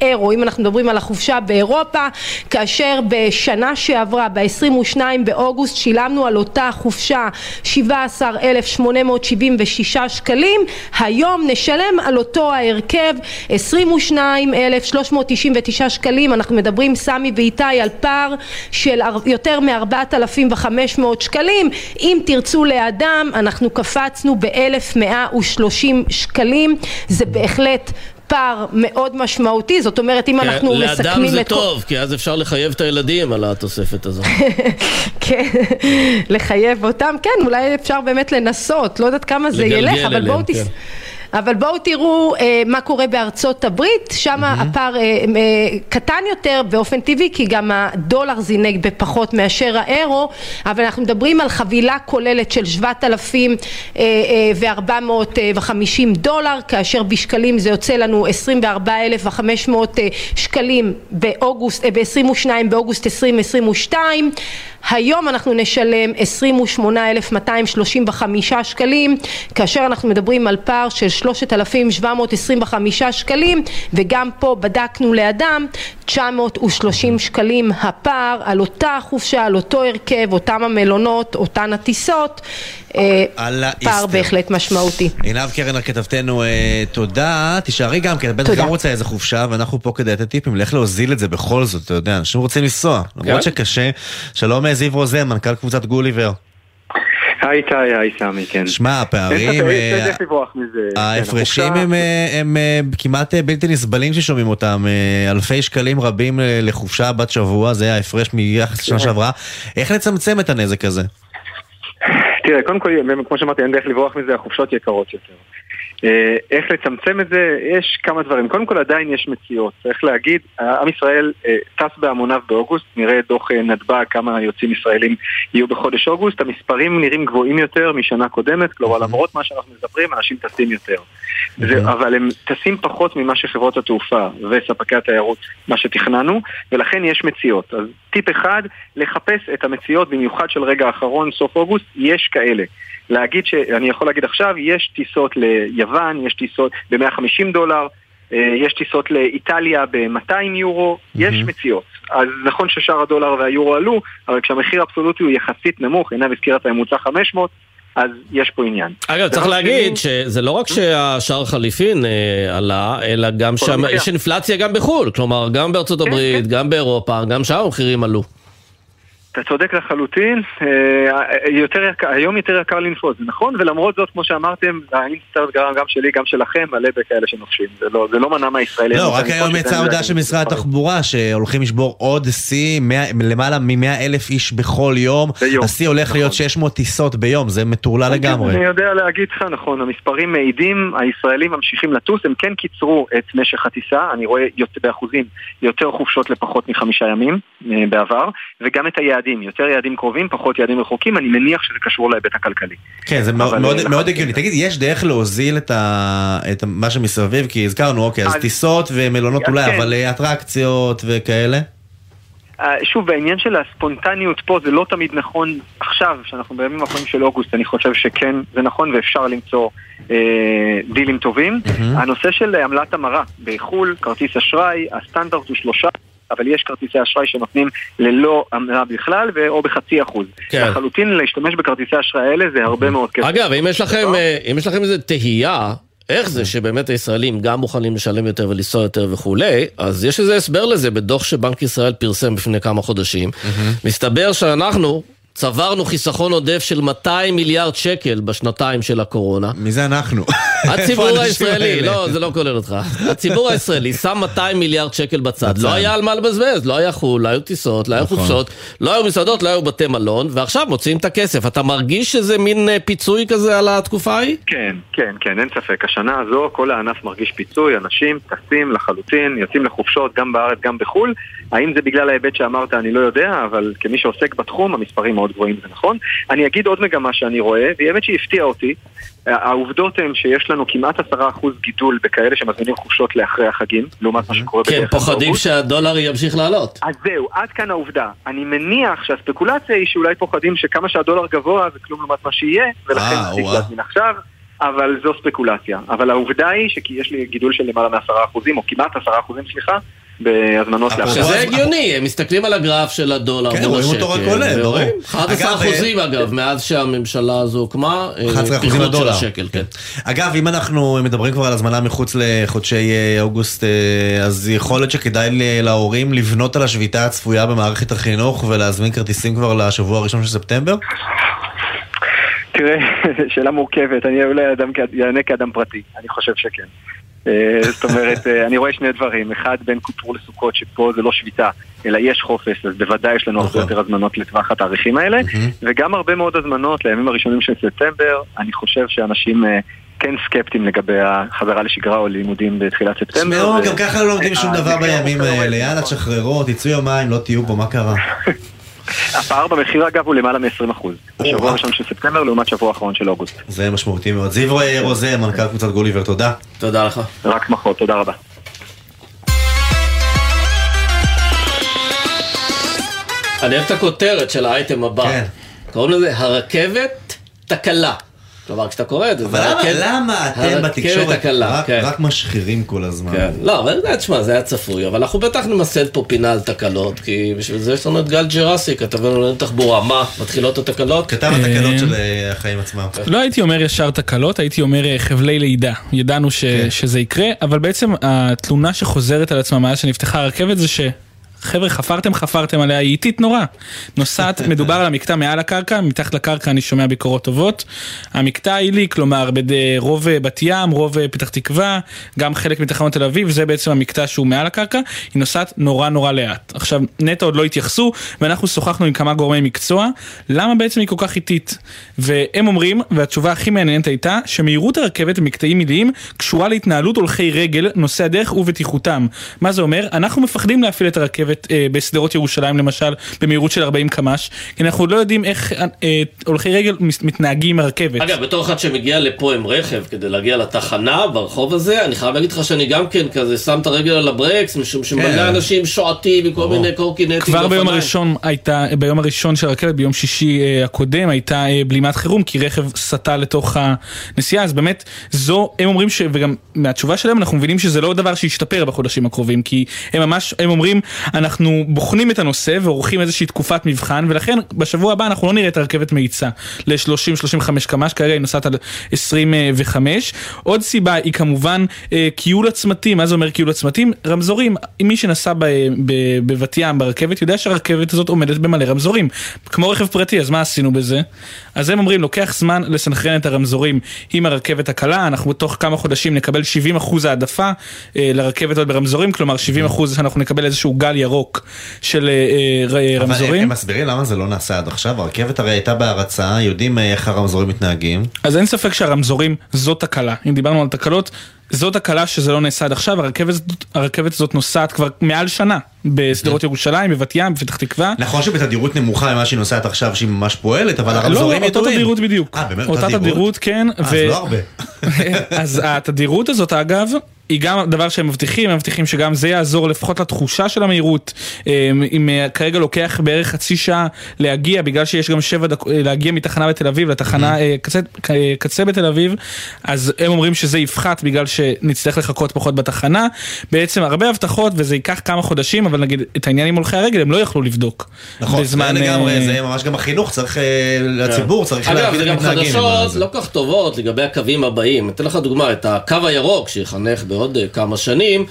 אירו, אם אנחנו מדברים על החופשה באירופה, כאשר בשנה שעברה, ב-22 באוגוסט, שילמנו על אותה חופשה 17,876 שקלים, היום נשלם על אותו ההרכב 22,399 שקלים, אנחנו מדברים, סמי ואיתי, על פער של יותר מ-4,500 שקלים, אם תרצו לאדם, אנחנו קפצנו קפצנו ב-1130 שקלים, זה בהחלט פער מאוד משמעותי, זאת אומרת אם אנחנו כן, מסכמים את... לאדם זה. טוב, כי אז אפשר לחייב את הילדים על התוספת הזו. כן, לחייב אותם, כן, אולי אפשר באמת לנסות, לא יודעת כמה זה ילך, אבל בואו תס... אבל בואו תראו אה, מה קורה בארצות הברית, שם mm-hmm. הפער אה, אה, קטן יותר באופן טבעי, כי גם הדולר זינק בפחות מאשר האירו, אבל אנחנו מדברים על חבילה כוללת של 7,450 אה, אה, דולר, כאשר בשקלים זה יוצא לנו 24,500 אה, שקלים באוגוסט, אה, ב-22 באוגוסט 2022. היום אנחנו נשלם 28,235 שקלים, כאשר אנחנו מדברים על פער של 3,725 שקלים, וגם פה בדקנו לאדם 930 שקלים הפער על אותה חופשה, על אותו הרכב, אותם המלונות, אותן הטיסות. אה, פער בהחלט משמעותי. עינב קרנר כתבתנו, אה, תודה. תישארי גם, כי את בטח גם רוצה איזה חופשה, ואנחנו פה כדי לתת טיפים, לך להוזיל את זה בכל זאת, אתה יודע, אנשים רוצים לנסוע, למרות כן. שקשה. שלום אה, זיו רוזן, מנכ"ל קבוצת גוליבר. היי איתי, היי סמי, כן. שמע, הפערים, ההפרשים הם כמעט בלתי נסבלים ששומעים אותם. אלפי שקלים רבים לחופשה בת שבוע, זה ההפרש מיחס לשנה כן. שעברה. איך לצמצם את הנזק הזה? תראה, קודם כל, כמו שאמרתי, אין דרך לברוח מזה, החופשות יקרות יותר. אה, איך לצמצם את זה? יש כמה דברים. קודם כל עדיין יש מציאות. צריך להגיד, עם ישראל אה, טס בהמוניו באוגוסט, נראה דוח אה, נתב"ג כמה יוצאים ישראלים יהיו בחודש אוגוסט, המספרים נראים גבוהים יותר משנה קודמת, כלומר למרות מה שאנחנו מדברים, אנשים טסים יותר. זה, אבל הם טסים פחות ממה שחברות התעופה וספקי התיירות, מה שתכננו, ולכן יש מציאות. אז טיפ אחד, לחפש את המציאות, במיוחד של רגע האחרון, סוף אוגוסט, יש כאלה. להגיד שאני יכול להגיד עכשיו, יש טיסות ליוון, יש טיסות ב-150 דולר, אה, יש טיסות לאיטליה ב-200 יורו, mm-hmm. יש מציאות. אז נכון ששאר הדולר והיורו עלו, אבל כשהמחיר האבסולוטי הוא יחסית נמוך, עינב הזכירה את הממוצע 500, אז יש פה עניין. אגב, צריך להגיד שזה לא רק שהשער חליפין אה, עלה, אלא גם שיש אינפלציה גם בחו"ל, כלומר גם בארצות כן, הברית, כן. גם באירופה, גם שם המחירים עלו. אתה צודק לחלוטין, אה, יותר יקר, היום יותר יקר לנפוץ, נכון, ולמרות זאת, כמו שאמרתם, האינסטרט גרם גם שלי, גם שלכם, מלא בכאלה שנופשים, זה לא, זה לא מנע מהישראלים. לא, רק היום יצאה הודעה של משרד התחבורה, שהולכים לשבור עוד שיא, למעלה מ-100 אלף איש בכל יום, השיא הולך להיות 600 נכון. טיסות ביום, זה מטורלל לגמרי. אני יודע להגיד לך, נכון, המספרים מעידים, הישראלים ממשיכים לטוס, הם כן קיצרו את משך הטיסה, אני רואה באחוזים יותר חופשות לפחות מחמישה ימים אה, בעבר, וגם את היעדים. יעדים, יותר יעדים קרובים, פחות יעדים רחוקים, אני מניח שזה קשור להיבט הכלכלי. כן, זה מאוד, מאוד, מאוד הגיוני. תגיד, יש דרך להוזיל את, ה, את מה שמסביב? כי הזכרנו, אוקיי, אז, אז טיסות ומלונות אולי, כן. אבל אה, אטרקציות וכאלה? אה, שוב, בעניין של הספונטניות פה זה לא תמיד נכון עכשיו, שאנחנו בימים האחרונים של אוגוסט, אני חושב שכן, זה נכון ואפשר למצוא אה, דילים טובים. Mm-hmm. הנושא של עמלת המרה, בחו"ל, כרטיס אשראי, הסטנדרט הוא שלושה אבל יש כרטיסי אשראי שנותנים ללא עמלה בכלל, או בחצי אחוז. כן. לחלוטין להשתמש בכרטיסי אשראי האלה זה הרבה מאוד כסף. אגב, אם יש לכם, אה, אם יש לכם איזה תהייה... איך זה שבאמת הישראלים גם מוכנים לשלם יותר ולנסוע יותר וכולי, אז יש איזה הסבר לזה בדוח שבנק ישראל פרסם לפני כמה חודשים. מסתבר שאנחנו, צברנו חיסכון עודף של 200 מיליארד שקל בשנתיים של הקורונה. מי זה אנחנו? הציבור הישראלי, לא, זה לא כולל אותך. הציבור הישראלי שם 200 מיליארד שקל בצד. לא היה על מה לבזבז, לא היה חו"ל, לא היו טיסות, לא היו נכון. חופשות, לא היו מסעדות, לא היו בתי מלון, ועכשיו מוציאים את הכסף. אתה מרגיש שזה מין אה, פיצוי כזה על התקופה ההיא? כן, כן, כן, אין ספק. השנה הזו כל הענף מרגיש פיצוי, אנשים טסים לחלוטין, יוצאים לחופשות גם בארץ, גם בחו"ל. האם זה בגלל ההיבט שאמרת, אני לא יודע, אבל כמי שעוסק בתחום, המספרים מאוד גבוהים, זה נכון. אני אגיד עוד מגמה שאני רואה, והיא האמת שהפתיעה אותי. העובדות הן שיש לנו כמעט עשרה אחוז גידול בכאלה שמזמינים חופשות לאחרי החגים, לעומת מה שקורה בדרך כלל. כן, פוחדים שהדולר ימשיך לעלות. אז זהו, עד כאן העובדה. אני מניח שהספקולציה היא שאולי פוחדים שכמה שהדולר גבוה זה כלום לעומת מה שיהיה, ולכן צריך להזמין עכשיו. אבל זו ספקולציה. אבל העובדה היא שיש לי גידול של למעלה מעשרה אחוזים, או כמעט עשרה אחוזים, סליחה, בהזמנות להפסקה. שזה הגיוני, הם מסתכלים על הגרף של הדולר כן, רואים אותו רק עולה, ברור. 11 אחוזים אגב, מאז שהממשלה הזו הוקמה, 11 אחוזים לדולר. כן. אגב, אם אנחנו מדברים כבר על הזמנה מחוץ לחודשי אה, אוגוסט, אה, אז יכול להיות שכדאי להורים לבנות על השביתה הצפויה במערכת החינוך ולהזמין כרטיסים כבר לשבוע הראשון של ספטמבר? תראה, שאלה מורכבת, אני אולי אענה כאדם פרטי, אני חושב שכן. אה, זאת אומרת, אה, אני רואה שני דברים. אחד, בין כופרו לסוכות, שפה זה לא שביתה, אלא יש חופש, אז בוודאי יש לנו הרבה נכון. יותר הזמנות לטווח התאריכים האלה, וגם הרבה מאוד הזמנות לימים הראשונים של ספטמבר. אני חושב שאנשים אה, כן סקפטיים לגבי החזרה לשגרה או לימודים בתחילת ספטמבר. תשמעו, גם ככה לא לומדים שום דבר המחיר בימים האלה, יאללה תשחררו, תצאו יומיים, לא תהיו פה, מה קרה? הפער במחיר אגב הוא למעלה מ-20%. בשבוע וואו. הראשון של ספטמבר לעומת שבוע האחרון של אוגוסט. זה משמעותי מאוד. זיו רוזן, מנכ"ל קבוצת גוליבר, תודה. תודה לך. רק מחמאות, תודה רבה. אני אוהב את הכותרת של האייטם הבא. כן. קוראים לזה הרכבת תקלה. כלומר, כשאתה קורא את זה, אבל זה למה- אתם בתקשורת הקלה, רק- כן. רק משחירים כל הזמן? כן, לא, אבל תשמע, זה היה צפוי, אבל אנחנו בטח נמסד פה פינה על תקלות, כי בשביל זה יש לנו את גל ג'רסי, כתבנו לנו תחבורה, מה, מתחילות התקלות? כתב התקלות של אה, החיים עצמם. לא הייתי אומר ישר תקלות, הייתי אומר אה, חבלי לידה. ידענו ש, כן. שזה יקרה, אבל בעצם התלונה שחוזרת על עצמה מאז שנפתחה הרכבת זה ש... חבר'ה, חפרתם, חפרתם עליה, היא איטית נורא. נוסעת, מדובר על המקטע מעל הקרקע, מתחת לקרקע אני שומע ביקורות טובות. המקטע העילי, כלומר, בד- רוב אה, בת ים, רוב אה, פתח תקווה, גם חלק מתחנות תל אביב, זה בעצם המקטע שהוא מעל הקרקע, היא נוסעת נורא נורא לאט. עכשיו, נטע עוד לא התייחסו, ואנחנו שוחחנו עם כמה גורמי מקצוע, למה בעצם היא כל כך איטית? והם אומרים, והתשובה הכי מעניינת הייתה, שמהירות הרכבת במקטעים עיליים קשורה להתנהלות הולכי רגל, נוסעי הדרך ובטיחותם. מה זה אומר? אנחנו מפחדים להפעיל את הרכבת אה, בשדרות ירושלים למשל, במהירות של 40 קמ"ש, כי אנחנו לא יודעים איך אה, אה, הולכי רגל מת- מתנהגים עם הרכבת. אגב, בתור אחד שמגיע לפה עם רכב כדי להגיע לתחנה ברחוב הזה, אני חייב להגיד לך שאני גם כן כזה שם את הרגל על הברקס, משום. שמלא אנשים שועטים עם כל ברור. מיני קורקינטים כבר ביום. הראשון הייתה, ביום הראשון של הרכבת, ביום שישי אה, הקודם, הייתה אה, בלימת חירום, כי רכב סטה לתוך הנסיעה, אז באמת, זו, הם אומרים ש... וגם מהתשובה שלהם אנחנו מבינים שזה לא דבר שישתפר בחודשים הקרובים, כי הם ממש, הם אומרים, אנחנו בוחנים את הנושא ועורכים איזושהי תקופת מבחן, ולכן בשבוע הבא אנחנו לא נראה את הרכבת מאיצה ל-30-35 קמ"ש, כרגע היא נוסעת על 25. עוד סיבה היא כמובן אה, כיול הצמתים, מה זה אומר כיול הצמתים? רמזורים, מי שנסע בבת ים ברכבת יודע שהרכבת הזאת עומדת במלא רמזורים, כמו רכב פרטי, אז מה עשינו בזה? אז הם אומרים, לוקח זמן לסנכרן את הרמזורים עם הרכבת הקלה, אנחנו בתוך כמה חודשים נקבל 70% העדפה אה, לרכבת עוד ברמזורים, כלומר 70% שאנחנו נקבל איזשהו גל ירוק של אה, אה, ר- אבל הם- רמזורים. הם מסבירים למה זה לא נעשה עד עכשיו, הרכבת הרי הייתה בהרצה, יודעים אה, איך הרמזורים מתנהגים. אז אין ספק שהרמזורים זו תקלה. אם דיברנו על תקלות, זו תקלה שזה לא נעשה עד עכשיו, הרכבת, הרכבת הזאת נוסעת כבר מעל שנה בשדרות ירושלים, בבת ים, בפתח תקווה. נכון שבתדירות נמוכה ממה שהיא נוסעת עכשיו שהיא ממש פועלת, אבל הרמזורים לא, אותה ידועים. תדירות בדיוק. אה, באמת אותה תדירות, כן. אז לא הרבה. אז התדירות הזאת אגב, היא גם דבר שהם מבטיחים, הם מבטיחים שגם זה יעזור לפחות לתחושה של המהירות. אמ, אם אה, כרגע לוקח בערך חצי שעה להגיע, בגלל שיש גם שבע דקות, אה, להגיע מתחנה בתל אביב לתחנה אה, קצה, קצה בתל אביב, אז הם אומרים שזה יפחת בגלל שנצטרך לחכות פחות בתחנה. בעצם הרבה הבטחות וזה ייקח כמה חודשים, אבל נגיד את העניין עם הולכי הרגל הם לא יכלו לבדוק. נכון, זה בזמן, לגמרי, אה, זה ממש גם החינוך, צריך, אה, לציבור צריך אגב, להבין זה איך גם מתנהגים. עם חדשות זה. לא כל כך טובות לגבי הקווים הבאים. אתן לך דוגמה, את הקו הירוק שיחנך בעוד אה, כמה שנים,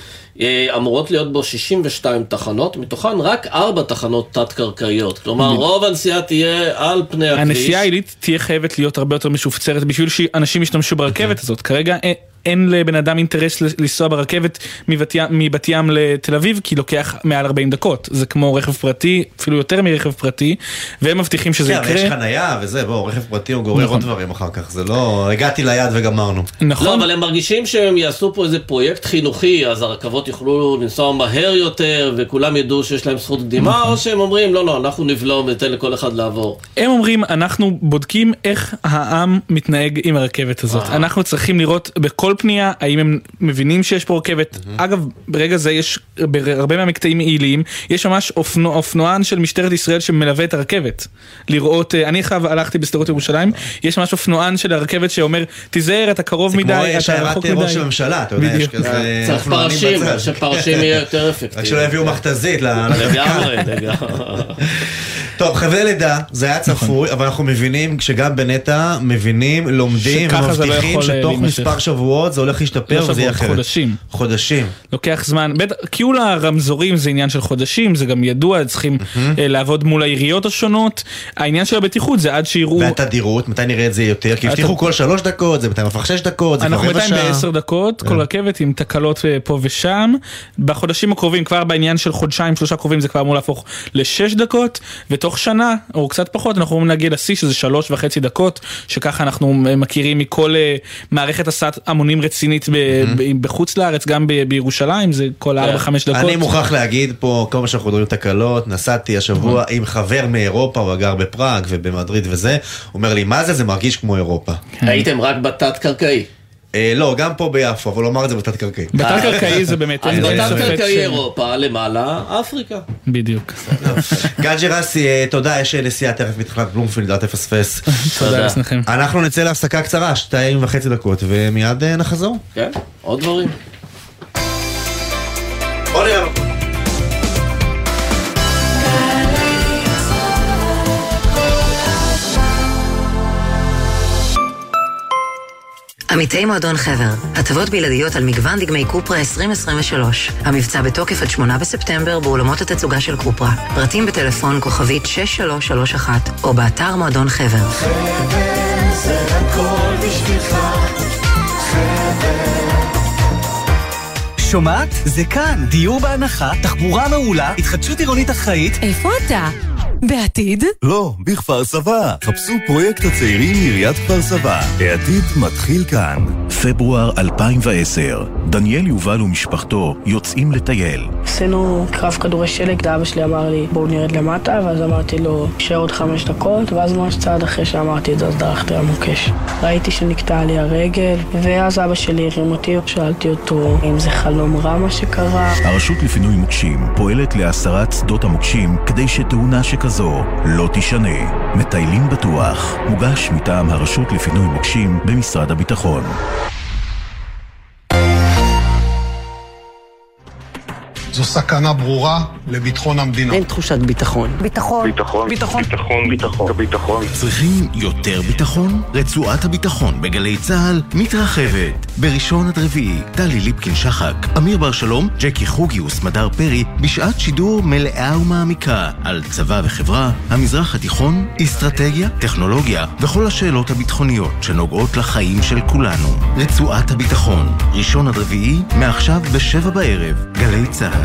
אמורות להיות בו 62 תחנות, מתוכן רק 4 תחנות תת-קרקעיות. כלומר, רוב הנסיעה תהיה על פני הכביש. הנסיעה העילית תהיה חייבת להיות הרבה יותר משופצרת בשביל שאנשים ישתמשו ברכבת הזאת. כרגע אין, אין לבן אדם אינטרס ל- לנסוע ברכבת מבת ים, מבת ים לתל אביב, כי לוקח מעל 40 דקות. זה כמו רכב פרטי, אפילו יותר מרכב פרטי, והם מבטיחים שזה כן, אבל יש יקרה. חנייה וזה, בוא, רכב פרטי הוא גורר נכון. עוד דברים אחר כך, זה לא, הגעתי ליעד וגמרנו. נכון. לא, אבל הם מרגישים שהם יעשו פה איזה פרויקט חינוכי, אז הרכבות יוכלו לנסוע מהר יותר, וכולם ידעו שיש להם זכות קדימה, נכון. או שהם אומרים, לא, לא, אנחנו נבלום וניתן לכל אחד לעבור. הם אומרים, אנחנו בודקים איך העם מתנהג עם הרכבת הזאת. אנחנו צריכים לראות בכל פנייה, האם הם מבינים שיש פה רכבת. אגב, ברגע זה יש, בהרבה מהמקטעים עיליים, יש ממש אופנו, אופנוען של משטרת ישראל שמלווה את הרכבת. לראות, אה, אני חייב, הלכתי בשדרות ירושלים, יש ממש אופנוען של הרכבת שאומר, תיזהר, אתה קרוב זה מדי, כמו אתה שיירת רחוק ראש מדי. הממשלה, אתה יודע, יש. כזה... צריך פרשים. שפרשים יהיה יותר אפקטיבי. רק שלא יביאו מכתזית. לגמרי, לגמרי. טוב, חבלי לידה, זה היה צפוי, אבל אנחנו מבינים שגם בנטע מבינים, לומדים שככה זה לא ומבטיחים יכול, אה, שתוך להימשך. מספר שבועות זה הולך להשתפר לא וזה יהיה שבועות, אחרת. חודשים. חודשים. לוקח זמן, בטח, קיול הרמזורים זה עניין של חודשים, זה גם ידוע, צריכים אה, לעבוד מול העיריות השונות. העניין של הבטיחות זה עד שיראו... והתדירות, מתי נראה את זה יותר? כי הבטיחו כל שלוש דקות, זה מתי הפך שש דקות, זה כבר אנחנו רבע בינתיים שעה. בעשר דקות, כל רכבת עם תקלות אה, פה ושם. בחודשים הקרובים, כבר בעניין של חודשיים, שלושה קרובים, זה כבר אמור להפוך לשש דקות, ותוך שנה, או קצת פחות, אנחנו אמורים להגיע לשיא שזה שלוש וחצי דקות, שככה אנחנו מכירים מכל אה, מערכת הסעת המונים רצינית בחוץ לארץ, גם בירושלים, זה כל ארבע חמש דקות. אני מוכרח להגיד פה, כל מה שאנחנו מדברים תקלות, נסעתי השבוע עם חבר מאירופה, הוא גר בפראג ובמדריד וזה, הוא אומר לי, מה זה? זה מרגיש כמו אירופה. הייתם רק בתת-קרקעי. אה, לא, גם פה ביפו, אבל הוא אמר את זה בתת קרקעי. בתת קרקעי זה באמת... אז ספק בתת-קרקעי ש- אירופה, למעלה, אפריקה. בדיוק. גל ג'רסי, אה, תודה, יש אה, נסיעה תכף מתחנת בלומפילד, אל תפספס. תודה לשניכם. אנחנו נצא להפסקה קצרה, שתיים וחצי דקות, ומיד אה, נחזור. כן, עוד דברים. בוא נראה. עמיתי מועדון חבר, הטבות בלעדיות על מגוון דגמי קופרה 2023. המבצע בתוקף עד 8 בספטמבר באולמות התצוגה של קופרה. פרטים בטלפון כוכבית 6331 או באתר מועדון חבר. שומעת? זה כאן, דיור בהנחה, תחבורה מעולה, התחדשות עירונית אחראית. איפה אתה? בעתיד? לא, בכפר סבא. חפשו פרויקט הצעירים מעיריית כפר סבא. העתיד מתחיל כאן. פברואר 2010. דניאל יובל ומשפחתו יוצאים לטייל. עשינו קרב כדורי שלג, אבא שלי אמר לי בואו נרד למטה, ואז אמרתי לו, נשאר עוד חמש דקות, ואז ממש צעד אחרי שאמרתי את זה, אז דרכתי על מוקש. ראיתי שנקטעה לי הרגל, ואז אבא שלי הרים אותי, שאלתי אותו אם זה חלום רע מה שקרה. הרשות לפינוי מוקשים פועלת להסרת שדות המוקשים כדי שתאונה שכזו לא תישנה. מטיילים בטוח, מוגש מטעם הרשות לפינוי מוקשים במשרד הביטחון. זו סכנה ברורה לביטחון המדינה. אין תחושת ביטחון. ביטחון. ביטחון. ביטחון. ביטחון. ביטחון. ביטחון. צריכים יותר ביטחון? רצועת הביטחון בגלי צה"ל מתרחבת. בראשון עד רביעי, טלי ליפקין שחק, אמיר בר שלום, ג'קי חוגיוס, מדר פרי, בשעת שידור מלאה ומעמיקה על צבא וחברה, המזרח התיכון, אסטרטגיה, טכנולוגיה וכל השאלות הביטחוניות שנוגעות לחיים של כולנו. רצועת הביטחון, ראשון עד רביעי, מעכשיו בשבע בערב, גלי צה"ל.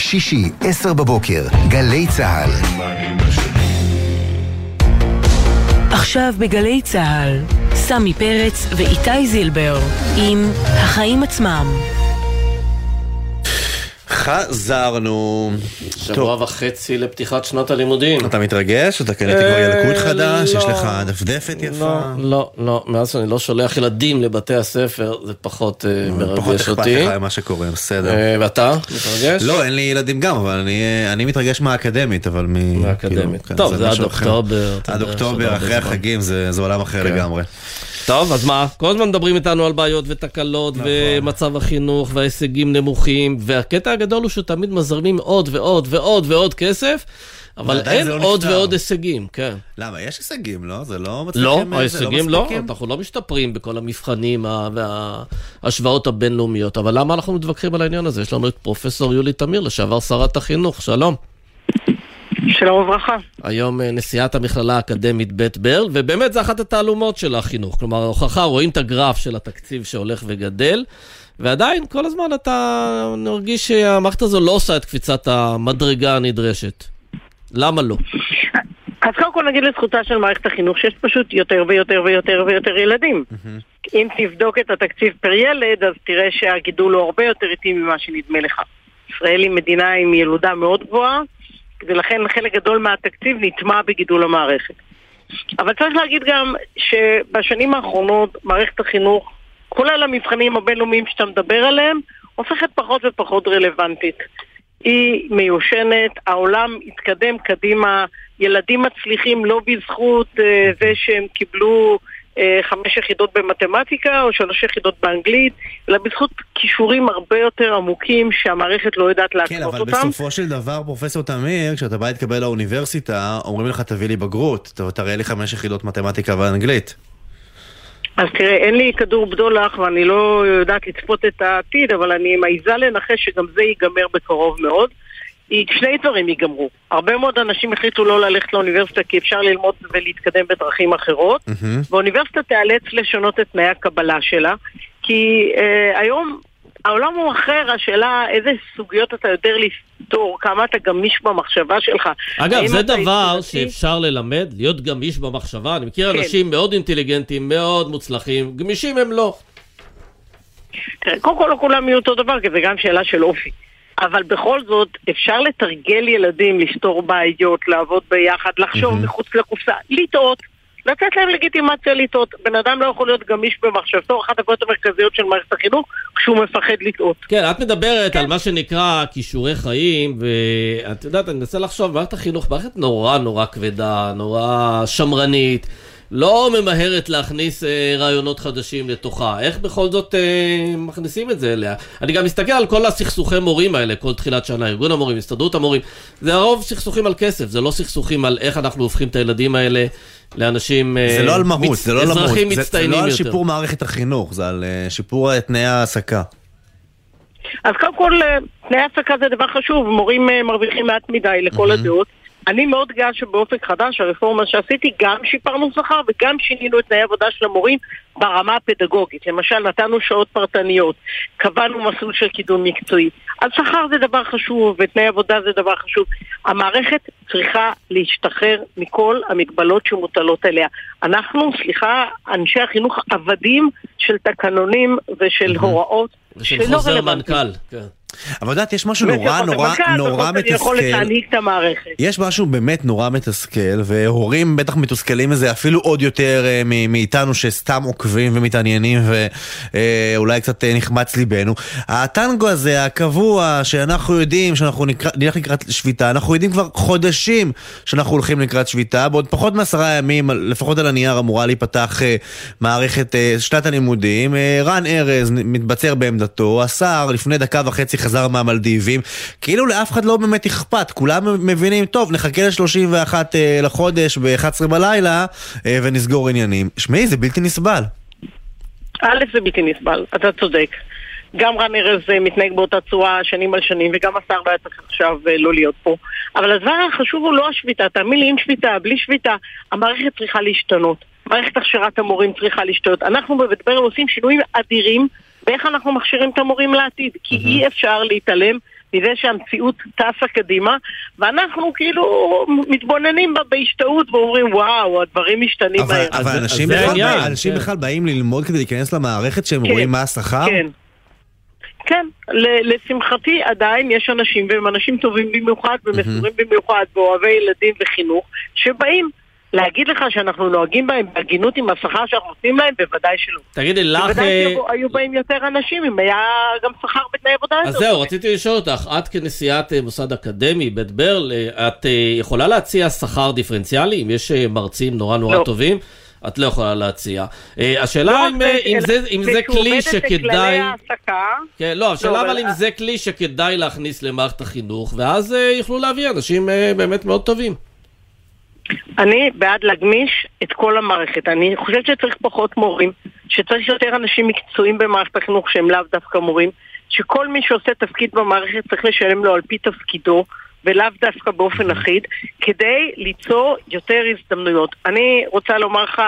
שישי, עשר בבוקר, גלי צה"ל. עכשיו בגלי צה"ל, סמי פרץ ואיתי זילבר עם החיים עצמם. חזרנו. שבוע וחצי לפתיחת שנת הלימודים. אתה מתרגש? אתה קניתי כבר ילקוט חדש? יש לך דפדפת יפה? לא, לא, לא, מאז שאני לא שולח ילדים לבתי הספר, זה פחות אה, פחות מרגש אכפת אותי. לך ממה שקורה, בסדר. אה, ואתה? מתרגש? לא, אין לי ילדים גם, אבל אני, אני מתרגש מהאקדמית, אבל מ... מהאקדמית. כאילו, טוב, כן, זה עד משהו אחר. אוקטובר, עד אוקטובר, אחרי. החגים, זה, זה עולם אחר כן. לגמרי. טוב, אז מה? כל הזמן מדברים איתנו על בעיות ותקלות נכון. ומצב החינוך וההישגים נמוכים, והקטע הגדול הוא שתמיד מזרמים עוד ועוד ועוד ועוד כסף, אבל אין לא עוד נפתר. ועוד הישגים, כן. למה? יש הישגים, לא? זה לא לא, מצליחים... זה ההישגים לא, מספיקים? אנחנו לא משתפרים בכל המבחנים וההשוואות הבינלאומיות, אבל למה אנחנו מתווכחים על העניין הזה? יש לנו את פרופסור יולי תמיר, לשעבר שרת החינוך, שלום. שלום וברכה. היום אה, נשיאת המכללה האקדמית בית ברל, ובאמת זה אחת התעלומות של החינוך. כלומר, ההוכחה, רואים את הגרף של התקציב שהולך וגדל, ועדיין כל הזמן אתה מרגיש שהמערכת הזו לא עושה את קפיצת המדרגה הנדרשת. למה לא? אז קודם כל נגיד לזכותה של מערכת החינוך שיש פשוט יותר ויותר ויותר ויותר ילדים. אם תבדוק את התקציב פר ילד, אז תראה שהגידול הוא הרבה יותר איטי ממה שנדמה לך. ישראל היא מדינה עם ילודה מאוד גבוהה, ולכן חלק גדול מהתקציב נטמע בגידול המערכת. אבל צריך להגיד גם שבשנים האחרונות מערכת החינוך, כולל המבחנים הבינלאומיים שאתה מדבר עליהם, הופכת פחות ופחות רלוונטית. היא מיושנת, העולם התקדם קדימה, ילדים מצליחים לא בזכות אה, זה שהם קיבלו חמש יחידות במתמטיקה או שלוש יחידות באנגלית, אלא בזכות כישורים הרבה יותר עמוקים שהמערכת לא יודעת להקנות אותם. כן, אבל אותם. בסופו של דבר, פרופסור תמיר, כשאתה בא להתקבל לאוניברסיטה, אומרים לך תביא לי בגרות, תראה לי חמש יחידות מתמטיקה ואנגלית. אז תראה, אין לי כדור בדולח ואני לא יודעת לצפות את העתיד, אבל אני מעיזה לנחש שגם זה ייגמר בקרוב מאוד. שני דברים ייגמרו. הרבה מאוד אנשים החליטו לא ללכת לאוניברסיטה כי אפשר ללמוד ולהתקדם בדרכים אחרות, mm-hmm. ואוניברסיטה תיאלץ לשנות את תנאי הקבלה שלה, כי אה, היום העולם הוא אחר, השאלה איזה סוגיות אתה יודע לפתור, כמה אתה גמיש במחשבה שלך. אגב, זה דבר יצירתי... שאפשר ללמד, להיות גמיש במחשבה. אני מכיר כן. אנשים מאוד אינטליגנטים, מאוד מוצלחים, גמישים הם לא. קודם כל לא כולם יהיו אותו דבר, כי זה גם שאלה של אופי. אבל בכל זאת, אפשר לתרגל ילדים לפתור בעיות, לעבוד ביחד, לחשוב mm-hmm. מחוץ לקופסה, לטעות. לתת להם לגיטימציה לטעות. בן אדם לא יכול להיות גמיש במחשבתו, אחת הבעיות המרכזיות של מערכת החינוך, כשהוא מפחד לטעות. כן, את מדברת כן. על מה שנקרא כישורי חיים, ואת יודעת, אני מנסה לחשוב, מערכת החינוך מערכת נורא נורא כבדה, נורא שמרנית. לא ממהרת להכניס אה, רעיונות חדשים לתוכה. איך בכל זאת אה, מכניסים את זה אליה? אני גם מסתכל על כל הסכסוכי מורים האלה, כל תחילת שנה, ארגון המורים, הסתדרות המורים. זה הרוב סכסוכים על כסף, זה לא סכסוכים על איך אנחנו הופכים את הילדים האלה לאנשים... אה, זה לא על מהות, מצ... זה לא על מהות. אזרחים מצטיינים יותר. זה לא על שיפור מערכת החינוך, זה על אה, שיפור אה, תנאי ההעסקה. אז קודם כל, אה, תנאי העסקה זה דבר חשוב, מורים אה, מרוויחים מעט מדי לכל הדעות. אני מאוד גאה שבאופק חדש, הרפורמה שעשיתי, גם שיפרנו שכר וגם שינינו את תנאי העבודה של המורים ברמה הפדגוגית. למשל, נתנו שעות פרטניות, קבענו מסלול של קידום מקצועי. אז שכר זה דבר חשוב, ותנאי עבודה זה דבר חשוב. המערכת צריכה להשתחרר מכל המגבלות שמוטלות עליה. אנחנו, סליחה, אנשי החינוך עבדים של תקנונים ושל הוראות ושל חוזר מנכ"ל, כן. אבל יודעת, יש משהו נורא נורא נורא מתסכל. יש משהו באמת נורא מתסכל, והורים בטח מתוסכלים מזה אפילו עוד יותר אה, מאיתנו שסתם עוקבים ומתעניינים ואולי אה, קצת אה, נחמץ ליבנו. הטנגו הזה, הקבוע, שאנחנו יודעים שאנחנו נלך לקראת שביתה, אנחנו יודעים כבר חודשים שאנחנו הולכים לקראת שביתה, בעוד פחות מעשרה ימים, לפחות על הנייר אמורה להיפתח מערכת שנת הלימודים. רן ארז מתבצר בעמדתו, השר לפני דקה וחצי חזר מהמלדיבים, כאילו לאף אחד לא באמת אכפת, כולם מבינים, טוב, נחכה ל-31 אה, לחודש ב-11 בלילה אה, ונסגור עניינים. שמעי, זה בלתי נסבל. א', זה בלתי נסבל, אתה צודק. גם רן ארז אה, מתנהג באותה צורה שנים על שנים, וגם השר לא היה צריך עכשיו לא להיות פה. אבל הדבר החשוב הוא לא השביתה, תאמין לי, עם שביתה, בלי שביתה, המערכת צריכה להשתנות. מערכת הכשרת המורים צריכה להשתנות. אנחנו בבית ברל עושים שינויים אדירים ואיך אנחנו מכשירים את המורים לעתיד. כי mm-hmm. אי אפשר להתעלם מזה שהמציאות טסה קדימה, ואנחנו כאילו מתבוננים בה בהשתאות ואומרים וואו, הדברים משתנים אבל, מהר. אבל אנשים, בכלל, אנשים כן. בכלל באים ללמוד כדי להיכנס למערכת שהם כן, רואים מה השכר? כן. כן, לשמחתי עדיין יש אנשים, והם אנשים טובים במיוחד ומסורים mm-hmm. במיוחד, ואוהבי ילדים וחינוך, שבאים להגיד לך שאנחנו נוהגים בהם בהגינות עם השכר שאנחנו נותנים להם? בוודאי שלא. תגידי, לך... בוודאי שהיו באים יותר אנשים אם היה גם שכר בתנאי עבודה אז זהו, רציתי לשאול אותך, את כנשיאת אה, מוסד אקדמי, בית ברל, אה, את אה, יכולה להציע שכר דיפרנציאלי? אם יש מרצים נורא נורא לא. טובים? את לא יכולה להציע. השאלה לא, אם, אם, זה, אם זה כלי שכדאי... כן, לא, השאלה לא, אבל אם זה כלי שכדאי להכניס למערכת החינוך, ואז יוכלו להביא אנשים באמת מאוד טובים. אני בעד להגמיש את כל המערכת. אני חושבת שצריך פחות מורים, שצריך יותר אנשים מקצועיים במערכת החינוך שהם לאו דווקא מורים, שכל מי שעושה תפקיד במערכת צריך לשלם לו על פי תפקידו, ולאו דווקא באופן אחיד, כדי ליצור יותר הזדמנויות. אני רוצה לומר לך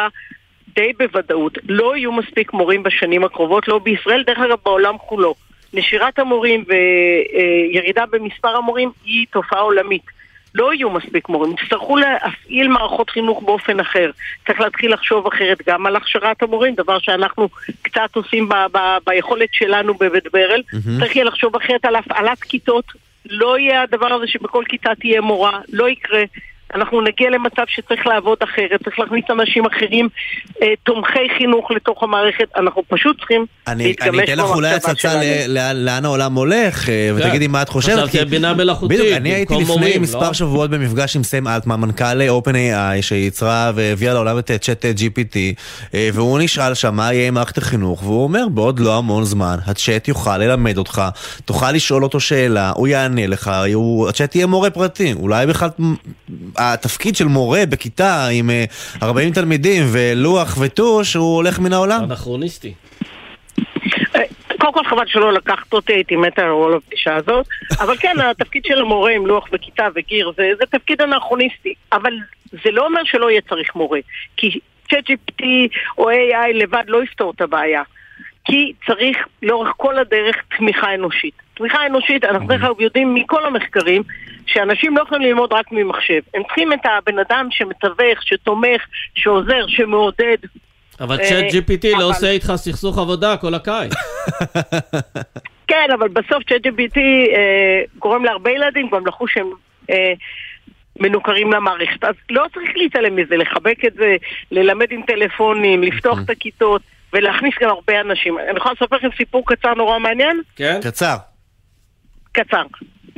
די בוודאות, לא יהיו מספיק מורים בשנים הקרובות, לא בישראל, דרך אגב בעולם כולו. נשירת המורים וירידה במספר המורים היא תופעה עולמית. לא יהיו מספיק מורים, יצטרכו להפעיל מערכות חינוך באופן אחר. צריך להתחיל לחשוב אחרת גם על הכשרת המורים, דבר שאנחנו קצת עושים ב- ב- ביכולת שלנו בבית ברל. Mm-hmm. צריך יהיה לחשוב אחרת על הפעלת כיתות. לא יהיה הדבר הזה שבכל כיתה תהיה מורה, לא יקרה. אנחנו נגיע למצב שצריך לעבוד אחרת, צריך להכניס אנשים אחרים, אה, תומכי חינוך לתוך המערכת, אנחנו פשוט צריכים אני, להתגמש אני אתן לך אולי במחשבה הצצה שלנו. ל- לאן העולם הולך, אה, כן. ותגידי מה את חושבת. חשבתי כי- על בינה מלאכותית, בדיוק, אני הייתי לפני מורים, מספר לא? שבועות במפגש עם סם אלטמן, מנכ"ל OpenAI, שייצרה והביאה לעולם את צ'אט GPT, אה, והוא נשאל שם מה יהיה עם מערכת החינוך, והוא אומר, בעוד לא המון זמן, הצ'אט יוכל ללמד אותך, תוכל לשאול אותו שאלה, הוא יענה לך, הוא- הצ'אט יהיה מורה פרטי, אולי בכלל התפקיד של מורה בכיתה עם אה, 40 תלמידים ולוח וטוש, הוא הולך מן העולם. אנכרוניסטי. קודם כל חבל שלא לקחת אותי, הייתי מתה על הפגישה הזאת. אבל כן, התפקיד של המורה עם לוח וכיתה וגיר זה, זה תפקיד אנכרוניסטי. אבל זה לא אומר שלא יהיה צריך מורה. כי ChatGPT או AI לבד לא יפתור את הבעיה. כי צריך לאורך כל הדרך תמיכה אנושית. תמיכה אנושית, אנחנו דרך אגב יודעים מכל המחקרים שאנשים לא יכולים ללמוד רק ממחשב. הם צריכים את הבן אדם שמתווך, שתומך, שעוזר, שמעודד. אבל אה, צ'אט GPT לא עושה איתך סכסוך עבודה כל הקיץ. כן, אבל בסוף ChatGPT אה, גורם להרבה ילדים גם לחוש שהם אה, מנוכרים למערכת. אז לא צריך להתעלם מזה, לחבק את זה, ללמד עם טלפונים, לפתוח את הכיתות ולהכניס גם הרבה אנשים. אני יכולה לספר לכם סיפור קצר נורא מעניין? כן? קצר. קצר.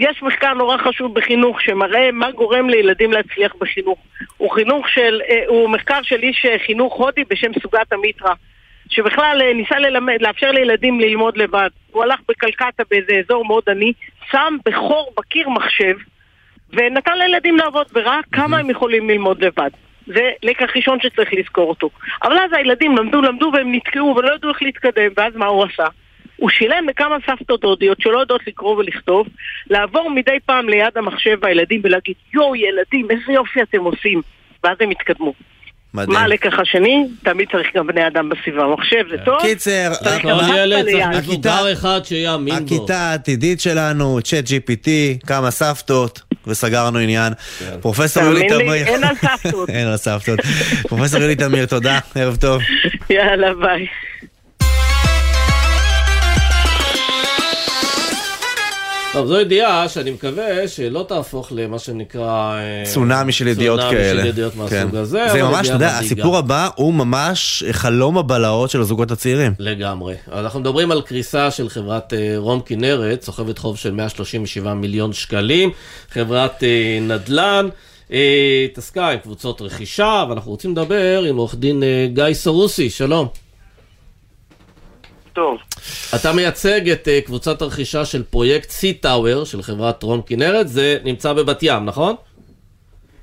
יש מחקר נורא חשוב בחינוך שמראה מה גורם לילדים להצליח בחינוך. הוא חינוך של, אה, הוא מחקר של איש אה, חינוך הודי בשם סוגת המיטרה. שבכלל אה, ניסה ללמד, לאפשר לילדים ללמוד לבד. הוא הלך בקלקטה באיזה אזור מאוד עני, שם בחור בקיר מחשב, ונתן לילדים לעבוד, וראה כמה הם יכולים ללמוד לבד. זה לקח ראשון שצריך לזכור אותו. אבל אז הילדים למדו, למדו והם נתקעו ולא ידעו איך להתקדם, ואז מה הוא עשה? הוא שילם לכמה סבתות הודיות שלא יודעות לקרוא ולכתוב, לעבור מדי פעם ליד המחשב והילדים ולהגיד, יואו ילדים, איזה יופי אתם עושים. ואז הם התקדמו. מדהים. מה הלקח השני? תמיד צריך גם בני אדם בסביבה. מחשב זה טוב. קיצר, צריך גם ילד צריך. מבוגר אחד שיאמין בו. הכיתה העתידית שלנו, צ'אט GPT, כמה סבתות, וסגרנו עניין. פרופסור יולי תאמין לי, תמיר. אין על סבתות. אין על סבתות. פרופסור יולי תמיר, תודה, ערב טוב. יאללה, ביי. טוב, זו ידיעה שאני מקווה שלא תהפוך למה שנקרא... אה, צונאמי של ידיעות צונאמי כאלה. של ידיעות מהסוג כן. הזה. זה ממש, אתה יודע. הסיפור הבא הוא ממש חלום הבלהות של הזוגות הצעירים. לגמרי. אנחנו מדברים על קריסה של חברת אה, רום כנרת, סוחבת חוב של 137 מיליון שקלים, חברת אה, נדל"ן. אה, התעסקה עם קבוצות רכישה, ואנחנו רוצים לדבר עם עורך דין אה, גיא סרוסי, שלום. טוב. אתה מייצג את אה, קבוצת הרכישה של פרויקט C-Tower של חברת רום כנרת, זה נמצא בבת ים, נכון?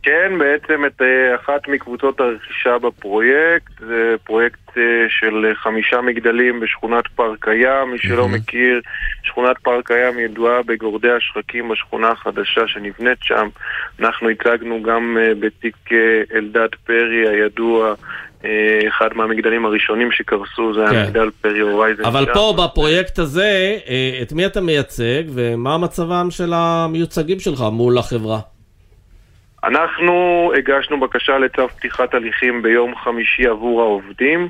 כן, בעצם את אה, אחת מקבוצות הרכישה בפרויקט, זה פרויקט אה, של אה, חמישה מגדלים בשכונת פארק הים, מי שלא מכיר, שכונת פארק הים ידועה בגורדי השחקים בשכונה החדשה שנבנית שם. אנחנו הצגנו גם אה, בתיק אה, אלדד פרי הידוע, אחד מהמגדלים הראשונים שקרסו, זה כן. היה מגדל פרי הורייזן אבל שם. פה בפרויקט הזה, אה, את מי אתה מייצג ומה מצבם של המיוצגים שלך מול החברה? אנחנו הגשנו בקשה לצו פתיחת הליכים ביום חמישי עבור העובדים,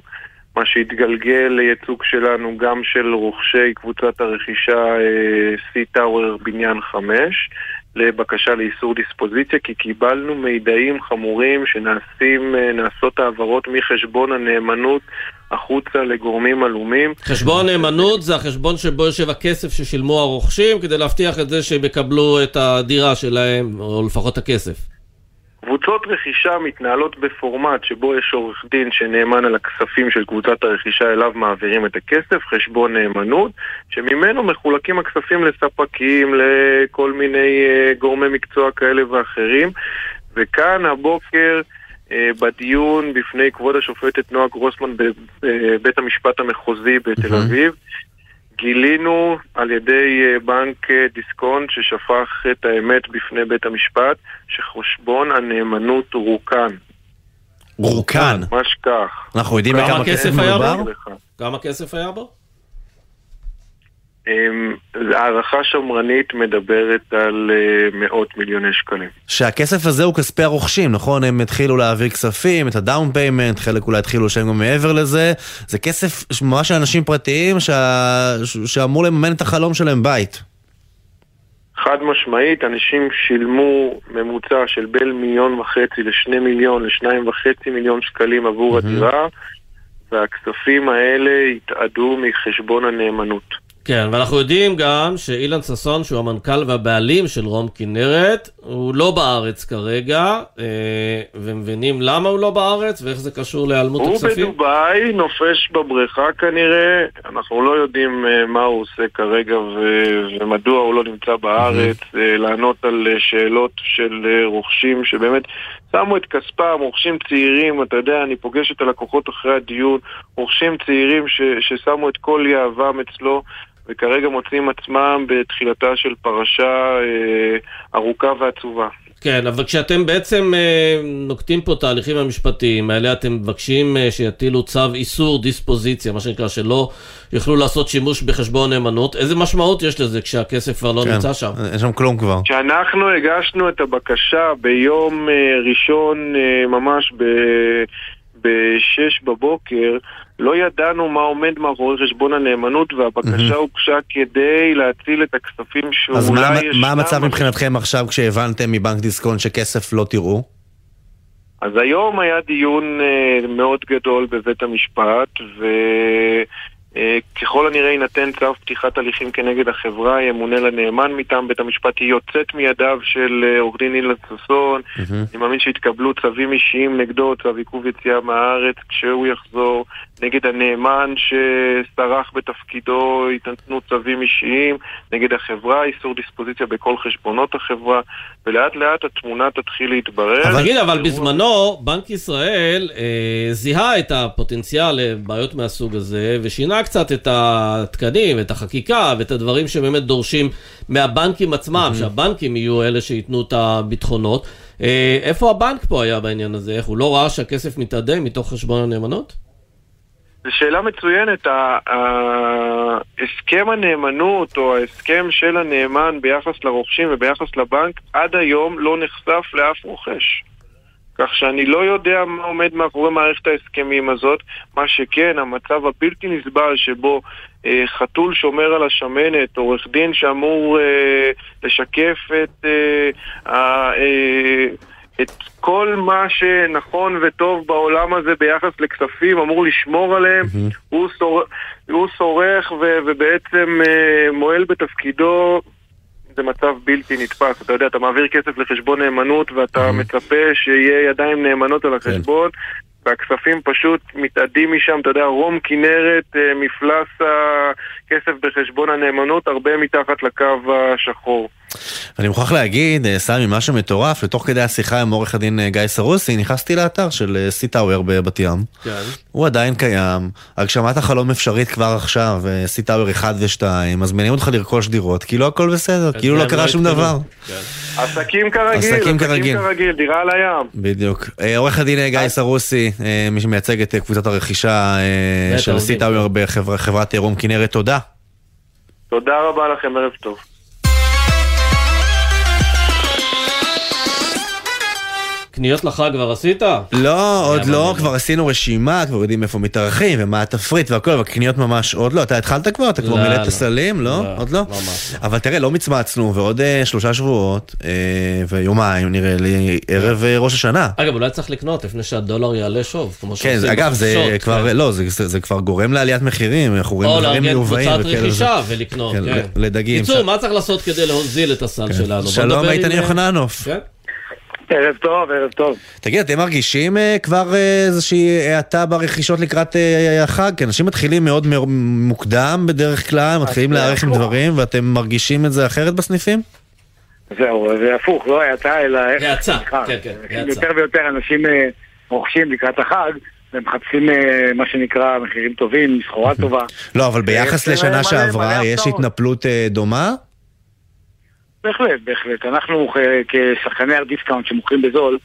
מה שהתגלגל לייצוג שלנו גם של רוכשי קבוצת הרכישה C-Tower בניין 5 לבקשה לאיסור דיספוזיציה כי קיבלנו מידעים חמורים שנעשים, אה, העברות מחשבון הנאמנות החוצה לגורמים עלומים. חשבון נאמנות זה החשבון שבו יושב הכסף ששילמו הרוכשים כדי להבטיח את זה שהם יקבלו את הדירה שלהם, או לפחות הכסף. קבוצות רכישה מתנהלות בפורמט שבו יש עורך דין שנאמן על הכספים של קבוצת הרכישה אליו מעבירים את הכסף, חשבון נאמנות, שממנו מחולקים הכספים לספקים, לכל מיני אה, גורמי מקצוע כאלה ואחרים. וכאן הבוקר אה, בדיון בפני כבוד השופטת נועה גרוסמן בבית המשפט המחוזי בתל אביב, גילינו על ידי אה, בנק אה, דיסקונט ששפך את האמת בפני בית המשפט שחשבון הנאמנות רוקן. רוקן. ממש כך. אנחנו יודעים כמה בכמה כסף היה? בו? כמה כסף היה בו? אמ, הערכה שמרנית מדברת על אה, מאות מיליוני שקלים. שהכסף הזה הוא כספי הרוכשים, נכון? הם התחילו להעביר כספים, את ה down payment, חלק אולי התחילו לשלם גם מעבר לזה. זה כסף ממש של אנשים פרטיים שה... שאמור לממן את החלום שלהם בית. חד משמעית, אנשים שילמו ממוצע של בין מיליון וחצי לשני מיליון לשניים וחצי מיליון שקלים עבור הדירה, והכספים האלה התאדו מחשבון הנאמנות. כן, ואנחנו יודעים גם שאילן ששון, שהוא המנכ"ל והבעלים של רום כנרת, הוא לא בארץ כרגע, אה, ומבינים למה הוא לא בארץ ואיך זה קשור להיעלמות הכספים? הוא בדובאי, נופש בבריכה כנראה, אנחנו לא יודעים אה, מה הוא עושה כרגע ו- ומדוע הוא לא נמצא בארץ, אה, לענות על שאלות של רוכשים שבאמת שמו את כספם, רוכשים צעירים, אתה יודע, אני פוגש את הלקוחות אחרי הדיון, רוכשים צעירים ש- ששמו את כל יהבם אצלו. וכרגע מוצאים עצמם בתחילתה של פרשה אה, ארוכה ועצובה. כן, אבל כשאתם בעצם אה, נוקטים פה תהליכים המשפטיים האלה, אתם מבקשים אה, שיטילו צו איסור דיספוזיציה, מה שנקרא, שלא יוכלו לעשות שימוש בחשבון נאמנות. איזה משמעות יש לזה כשהכסף כבר לא כן, נמצא שם? אין שם כלום כבר. כשאנחנו הגשנו את הבקשה ביום אה, ראשון, אה, ממש ב... ב-6 בבוקר, לא ידענו מה עומד מאחורי חשבון הנאמנות, והבקשה הוגשה כדי להציל את הכספים שאולי אז מה, מה המצב מבחינתכם עכשיו כשהבנתם מבנק דיסקונט שכסף לא תראו? אז היום היה דיון uh, מאוד גדול בבית המשפט, ו... אה, ככל הנראה יינתן צו פתיחת הליכים כנגד החברה, ימונה לנאמן מטעם בית המשפט, היא יוצאת מידיו של אה, עורך דין אילן ששון, אני מאמין שיתקבלו צווים אישיים נגדו, צו עיכוב יציאה מהארץ כשהוא יחזור, נגד הנאמן שסרח בתפקידו, יתנתנו צווים אישיים, נגד החברה, איסור דיספוזיציה בכל חשבונות החברה, ולאט לאט התמונה תתחיל להתברר. אבל תגיד, אבל בזמנו בנק ישראל אה, זיהה את הפוטנציאל לבעיות מהסוג הזה, ושינה קצת את התקנים, את החקיקה, ואת הדברים שבאמת דורשים מהבנקים עצמם, שהבנקים יהיו אלה שייתנו את הביטחונות. אה, איפה הבנק פה היה בעניין הזה? איך הוא לא ראה שהכסף מתאדה מתוך חשבון הנאמנות? זו שאלה מצוינת. הסכם הנאמנות או ההסכם של הנאמן ביחס לרוכשים וביחס לבנק עד היום לא נחשף לאף רוכש. כך שאני לא יודע מה עומד מאחורי מערכת ההסכמים הזאת, מה שכן, המצב הבלתי נסבל שבו אה, חתול שומר על השמנת, עורך דין שאמור אה, לשקף את אה, אה, את כל מה שנכון וטוב בעולם הזה ביחס לכספים, אמור לשמור עליהם, mm-hmm. הוא, שורח ו... ובעצם uh, מועל בתפקידו, זה מצב בלתי נתפס. אתה יודע, אתה מעביר כסף לחשבון נאמנות ואתה mm-hmm. מצפה שיהיה ידיים נאמנות על כן. החשבון. כן. והכספים פשוט מתאדים משם, אתה יודע, רום כנרת, אה, מפלס הכסף בחשבון הנאמנות, הרבה מתחת לקו השחור. אני מוכרח להגיד, אה, סמי, משהו מטורף, לתוך כדי השיחה עם עורך הדין אה, גיא סרוסי, נכנסתי לאתר של סי טאוור בבת ים. כן. הוא עדיין קיים, הגשמת החלום אפשרית כבר עכשיו, סי טאוור 1 ו-2, מזמינים אותך לרכוש דירות, כאילו הכל בסדר, כאילו לא קרה שום דבר. כן. עסקים כרגיל, עסקים כרגיל, דירה על הים. בדיוק. עורך הדין גיא סרוסי, מי שמייצג את קבוצת הרכישה של סי טאוור בחברת רום כנרת, תודה. תודה רבה לכם, ערב טוב. קניות לחג כבר עשית? לא, עוד לא, כבר עשינו רשימה, כבר יודעים איפה מתארחים ומה התפריט והכל, אבל קניות ממש עוד לא. אתה התחלת כבר? אתה כבר לא, מילאת לא. סלים? לא? עוד לא? אבל תראה, לא מצמצנו, ועוד אה, שלושה שבועות, אה, ויומיים נראה לי, ערב אה, ראש השנה. אגב, אולי צריך לקנות לפני שהדולר יעלה שוב, כמו שעושים כן, אגב, זה כבר, כן. לא, זה כבר גורם לעליית מחירים, אנחנו רואים דברים מיובאים. או לארגן קבוצת רכישה ולקנות, כן. לדגים. קיצור, מה צריך לעשות כדי להוזיל את הסל שלנו? שלום, איתן יוחננוף. ערב טוב, ערב טוב. תגיד, אתם מרגישים uh, כבר uh, איזושהי האטה ברכישות לקראת uh, החג? כי אנשים מתחילים מאוד מוקדם בדרך כלל, מתחילים להערך עם דברים, ואתם מרגישים את זה אחרת בסניפים? זהו, זה הפוך, לא האטה, אלא... האצה, כן, כן, האצה. יותר ויותר אנשים אה, רוכשים לקראת החג. ומחפשים מה שנקרא מחירים טובים, סחורה טובה. לא, אבל ביחס לשנה שעברה יש התנפלות דומה? בהחלט, בהחלט. אנחנו כשחקני הדיסקאונט שמוכרים בזול,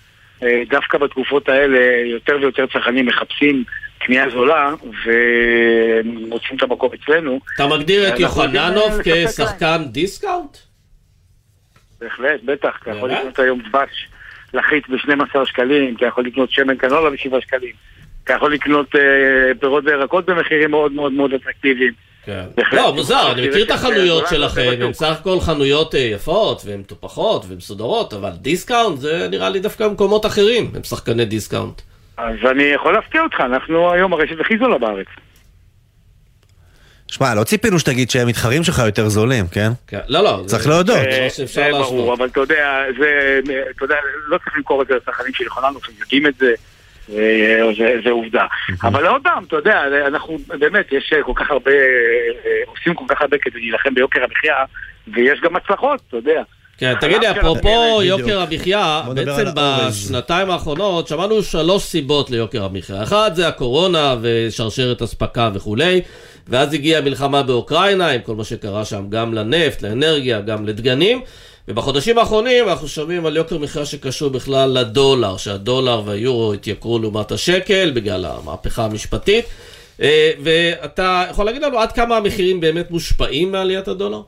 אה, דווקא בתקופות האלה יותר ויותר צרכנים מחפשים קנייה זולה ומוצאים את המקום אצלנו. אתה מגדיר את יוחננוב כשחקן דיסקאונט? בהחלט, בטח. אתה יכול לקנות היום דבש לחיץ ב-12 שקלים, אתה יכול לקנות שמן קנולה ב-7 שקלים, אתה יכול לקנות אה, פירות וירקות במחירים מאוד מאוד מאוד אטרקטיביים. כן. לא, מוזר, אני מכיר את החנויות שלכם, הן סך הכל חנויות אה, יפות, והן מטופחות ומסודרות, אבל דיסקאונט זה נראה לי דווקא במקומות אחרים, הם שחקני דיסקאונט. אז אני יכול להפתיע אותך, אנחנו היום הרשת הכי זולה בארץ. שמע, לא ציפינו שתגיד שהמתחרים שלך יותר זולים, כן? כן. לא, לא. צריך להודות. זה ברור, אבל אתה יודע, זה, אתה יודע, לא צריך למכור את זה לצרכנים שלכולנו, יודעים את זה. זה, זה עובדה. אבל עוד פעם, אתה יודע, אנחנו באמת, יש כל כך הרבה, אה, עושים כל כך הרבה כדי להילחם ביוקר המחיה, ויש גם הצלחות, אתה יודע. כן, תגיד לי, אפרופו יוקר המחיה, בעצם בשנתיים האחרונות שמענו שלוש סיבות ליוקר המחיה. אחת זה הקורונה ושרשרת אספקה וכולי, ואז הגיעה המלחמה באוקראינה עם כל מה שקרה שם, גם לנפט, לאנרגיה, גם לדגנים. ובחודשים האחרונים אנחנו שומעים על יוקר מחיה שקשור בכלל לדולר, שהדולר והיורו התייקרו לעומת השקל בגלל המהפכה המשפטית. אה, ואתה יכול להגיד לנו עד כמה המחירים באמת מושפעים מעליית הדולר?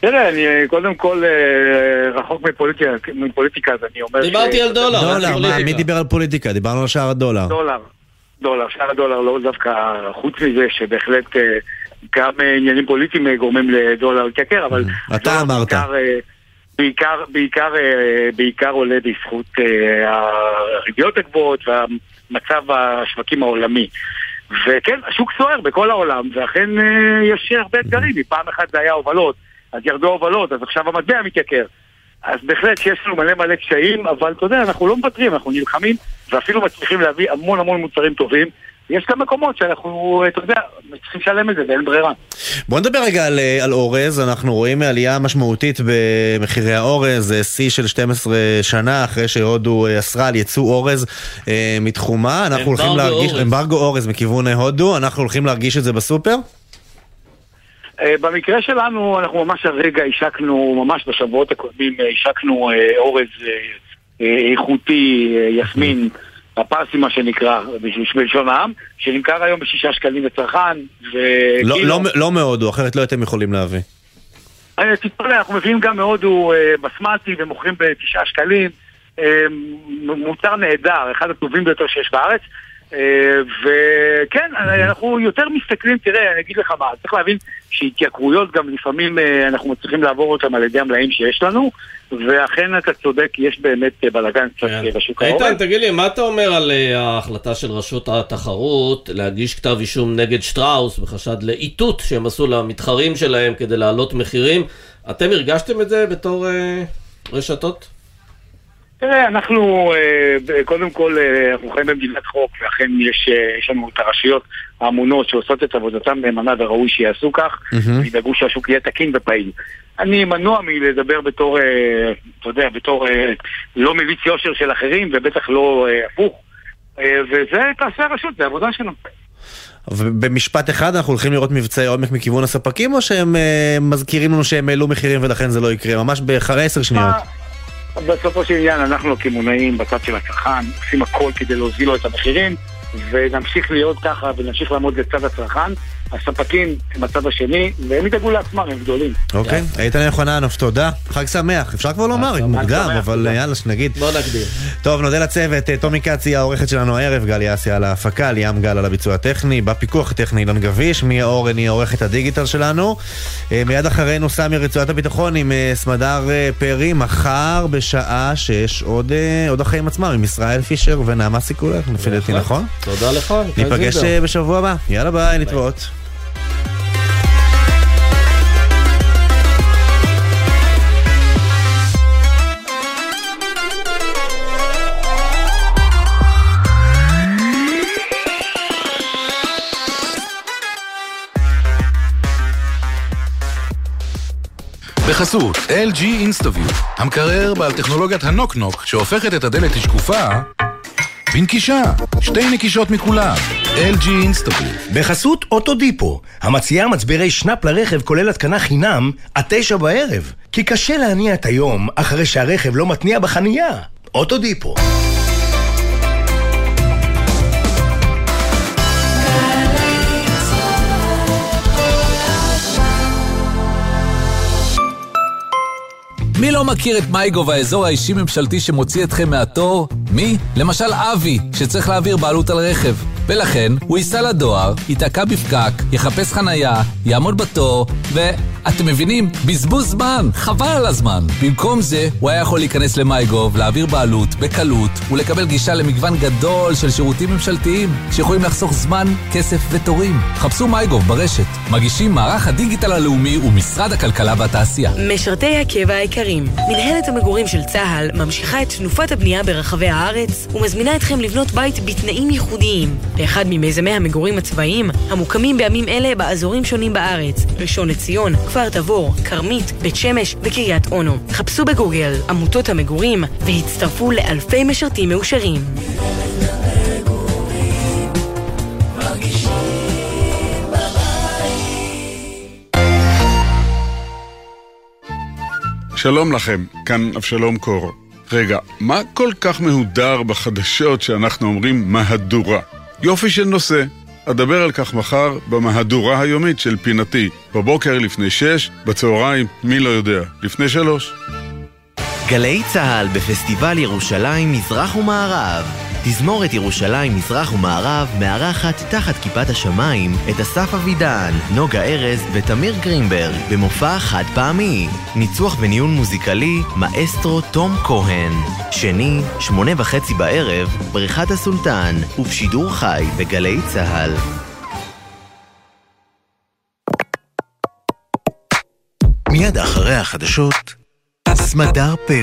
תראה, אני קודם כל אה, רחוק מפוליטיקה, מפוליטיקה אז אני אומר... דיברתי ש... על דולר, דולר, מה, מי דיבר על פוליטיקה? דיברנו על שער הדולר. דולר, דולר, שער הדולר לא דווקא, חוץ מזה שבהחלט אה, גם עניינים פוליטיים גורמים לדולר להתייקר, אבל... אתה אמרת. בעיקר, בעיקר, בעיקר, בעיקר עולה בזכות הריביות הגבוהות והמצב השווקים העולמי. וכן, השוק סוער בכל העולם, ואכן יש הרבה אתגרים. פעם אחת זה היה הובלות. אז ירדו הובלות, אז עכשיו המטבע מתייקר. אז בהחלט שיש לנו מלא מלא קשיים, אבל אתה יודע, אנחנו לא מוותרים, אנחנו נלחמים, ואפילו מצליחים להביא המון המון מוצרים טובים. יש גם מקומות שאנחנו, אתה יודע, צריכים לשלם את זה ואין ברירה. בוא נדבר רגע על, על אורז, אנחנו רואים עלייה משמעותית במחירי האורז, שיא של 12 שנה אחרי שהודו אסרה על ייצוא אורז אה, מתחומה, אנחנו הולכים להרגיש, אמברגו אורז מכיוון הודו, אנחנו הולכים להרגיש את זה בסופר? אה, במקרה שלנו, אנחנו ממש הרגע השקנו, ממש בשבועות הקודמים, אה, השקנו אה, אורז איכותי, יסמין, הפרסי מה שנקרא, בלשון העם, שנמכר היום בשישה שקלים לצרכן, לא, לא, לא מהודו, אחרת לא הייתם יכולים להביא. תתפלא, אנחנו מביאים גם מהודו בסמטי ומוכרים בתשעה שקלים. מוצר נהדר, אחד הטובים ביותר שיש בארץ. וכן, אנחנו יותר מסתכלים, תראה, אני אגיד לך מה, צריך להבין שהתייקרויות גם לפעמים אנחנו מצליחים לעבור אותן על ידי המלאים שיש לנו, ואכן אתה צודק, יש באמת בלאגן קצת בשוק האורן. איתן, תגיד לי, מה אתה אומר על ההחלטה של רשות התחרות להגיש כתב אישום נגד שטראוס בחשד לאיתות שהם עשו למתחרים שלהם כדי להעלות מחירים? אתם הרגשתם את זה בתור רשתות? תראה, אנחנו קודם כל, אנחנו חיים במדינת חוק, ואכן יש, יש לנו את הרשויות האמונות שעושות את עבודתם נאמנה וראוי שיעשו כך, וידאגו שהשוק יהיה תקין ופעיל. אני מנוע מלדבר בתור, אתה יודע, בתור לא מליץ יושר של אחרים, ובטח לא הפוך. וזה תעשה הרשות, זה עבודה שלנו. ובמשפט אחד אנחנו הולכים לראות מבצעי עומק מכיוון הספקים, או שהם מזכירים לנו שהם העלו מחירים ולכן זה לא יקרה? ממש באחרי עשר שניות. בסופו של עניין אנחנו הקמעונאים בצד של הצרכן עושים הכל כדי להוזיל לו את המחירים ונמשיך להיות ככה ונמשיך לעמוד לצד הצרכן. הספקים הם הצד השני, והם ידאגו לעצמם, הם גדולים. אוקיי, איתן יוחננוב, תודה. חג שמח. אפשר כבר לומר, מוקדם, אבל יאללה, שנגיד. בוא נקדים. טוב, נודה לצוות. טומי כץ היא העורכת שלנו הערב, גלי אסי על ההפקה, ליאם גל על הביצוע הטכני, בפיקוח הטכני אילן גביש, מיה אורן היא עורכת הדיגיטל שלנו. מיד אחרינו סמי רצועת הביטחון עם סמדר פרי, מחר בשעה שש עוד החיים עצמם עם ישראל פישר ונעמה סיקולר, לפי דעתי נכון? תודה לך. ניפגש בשבוע הבא. יאללה ביי, נתראות. בחסות LG אינסטוביו, המקרר בעל טכנולוגיית הנוק-נוק שהופכת את הדלת לשקופה. בנקישה, שתי נקישות מכולם, LG אינסטוביו. בחסות אוטודיפו, המציעה מצברי שנאפ לרכב כולל התקנה חינם עד תשע בערב. כי קשה להניע את היום אחרי שהרכב לא מתניע בחנייה. אוטודיפו. מי לא מכיר את מייגו והאזור האישי-ממשלתי שמוציא אתכם מהתור? מי? למשל אבי, שצריך להעביר בעלות על רכב. ולכן הוא ייסע לדואר, ייתקע בפקק, יחפש חנייה, יעמוד בתור, ואתם מבינים? בזבוז זמן, חבל על הזמן. במקום זה, הוא היה יכול להיכנס למייגוב, להעביר בעלות, בקלות, ולקבל גישה למגוון גדול של שירותים ממשלתיים, שיכולים לחסוך זמן, כסף ותורים. חפשו מייגוב ברשת. מגישים מערך הדיגיטל הלאומי ומשרד הכלכלה והתעשייה. משרתי הקבע היקרים, מנהלת המגורים של צה"ל ממשיכה את תנופת הבנייה ברחבי הארץ ומזמינה אתכם לבנות בית בתנאים ייחודיים באחד ממיזמי המגורים הצבאיים המוקמים בימים אלה באזורים שונים בארץ ראשון לציון, כפר תבור, כרמית, בית שמש וקריית אונו. חפשו בגוגל עמותות המגורים והצטרפו לאלפי משרתים מאושרים. שלום לכם, כאן אבשלום קור. רגע, מה כל כך מהודר בחדשות שאנחנו אומרים מהדורה? יופי של נושא. אדבר על כך מחר במהדורה היומית של פינתי. בבוקר לפני שש, בצהריים, מי לא יודע, לפני שלוש. גלי צה"ל בפסטיבל ירושלים מזרח ומערב תזמורת ירושלים מזרח ומערב מארחת תחת כיפת השמיים את אסף אבידן, נוגה ארז ותמיר גרינברג במופע חד פעמי. ניצוח וניהול מוזיקלי מאסטרו תום כהן. שני, שמונה וחצי בערב, בריכת הסולטן, ובשידור חי בגלי צה"ל. מיד אחרי החדשות, סמדר פרי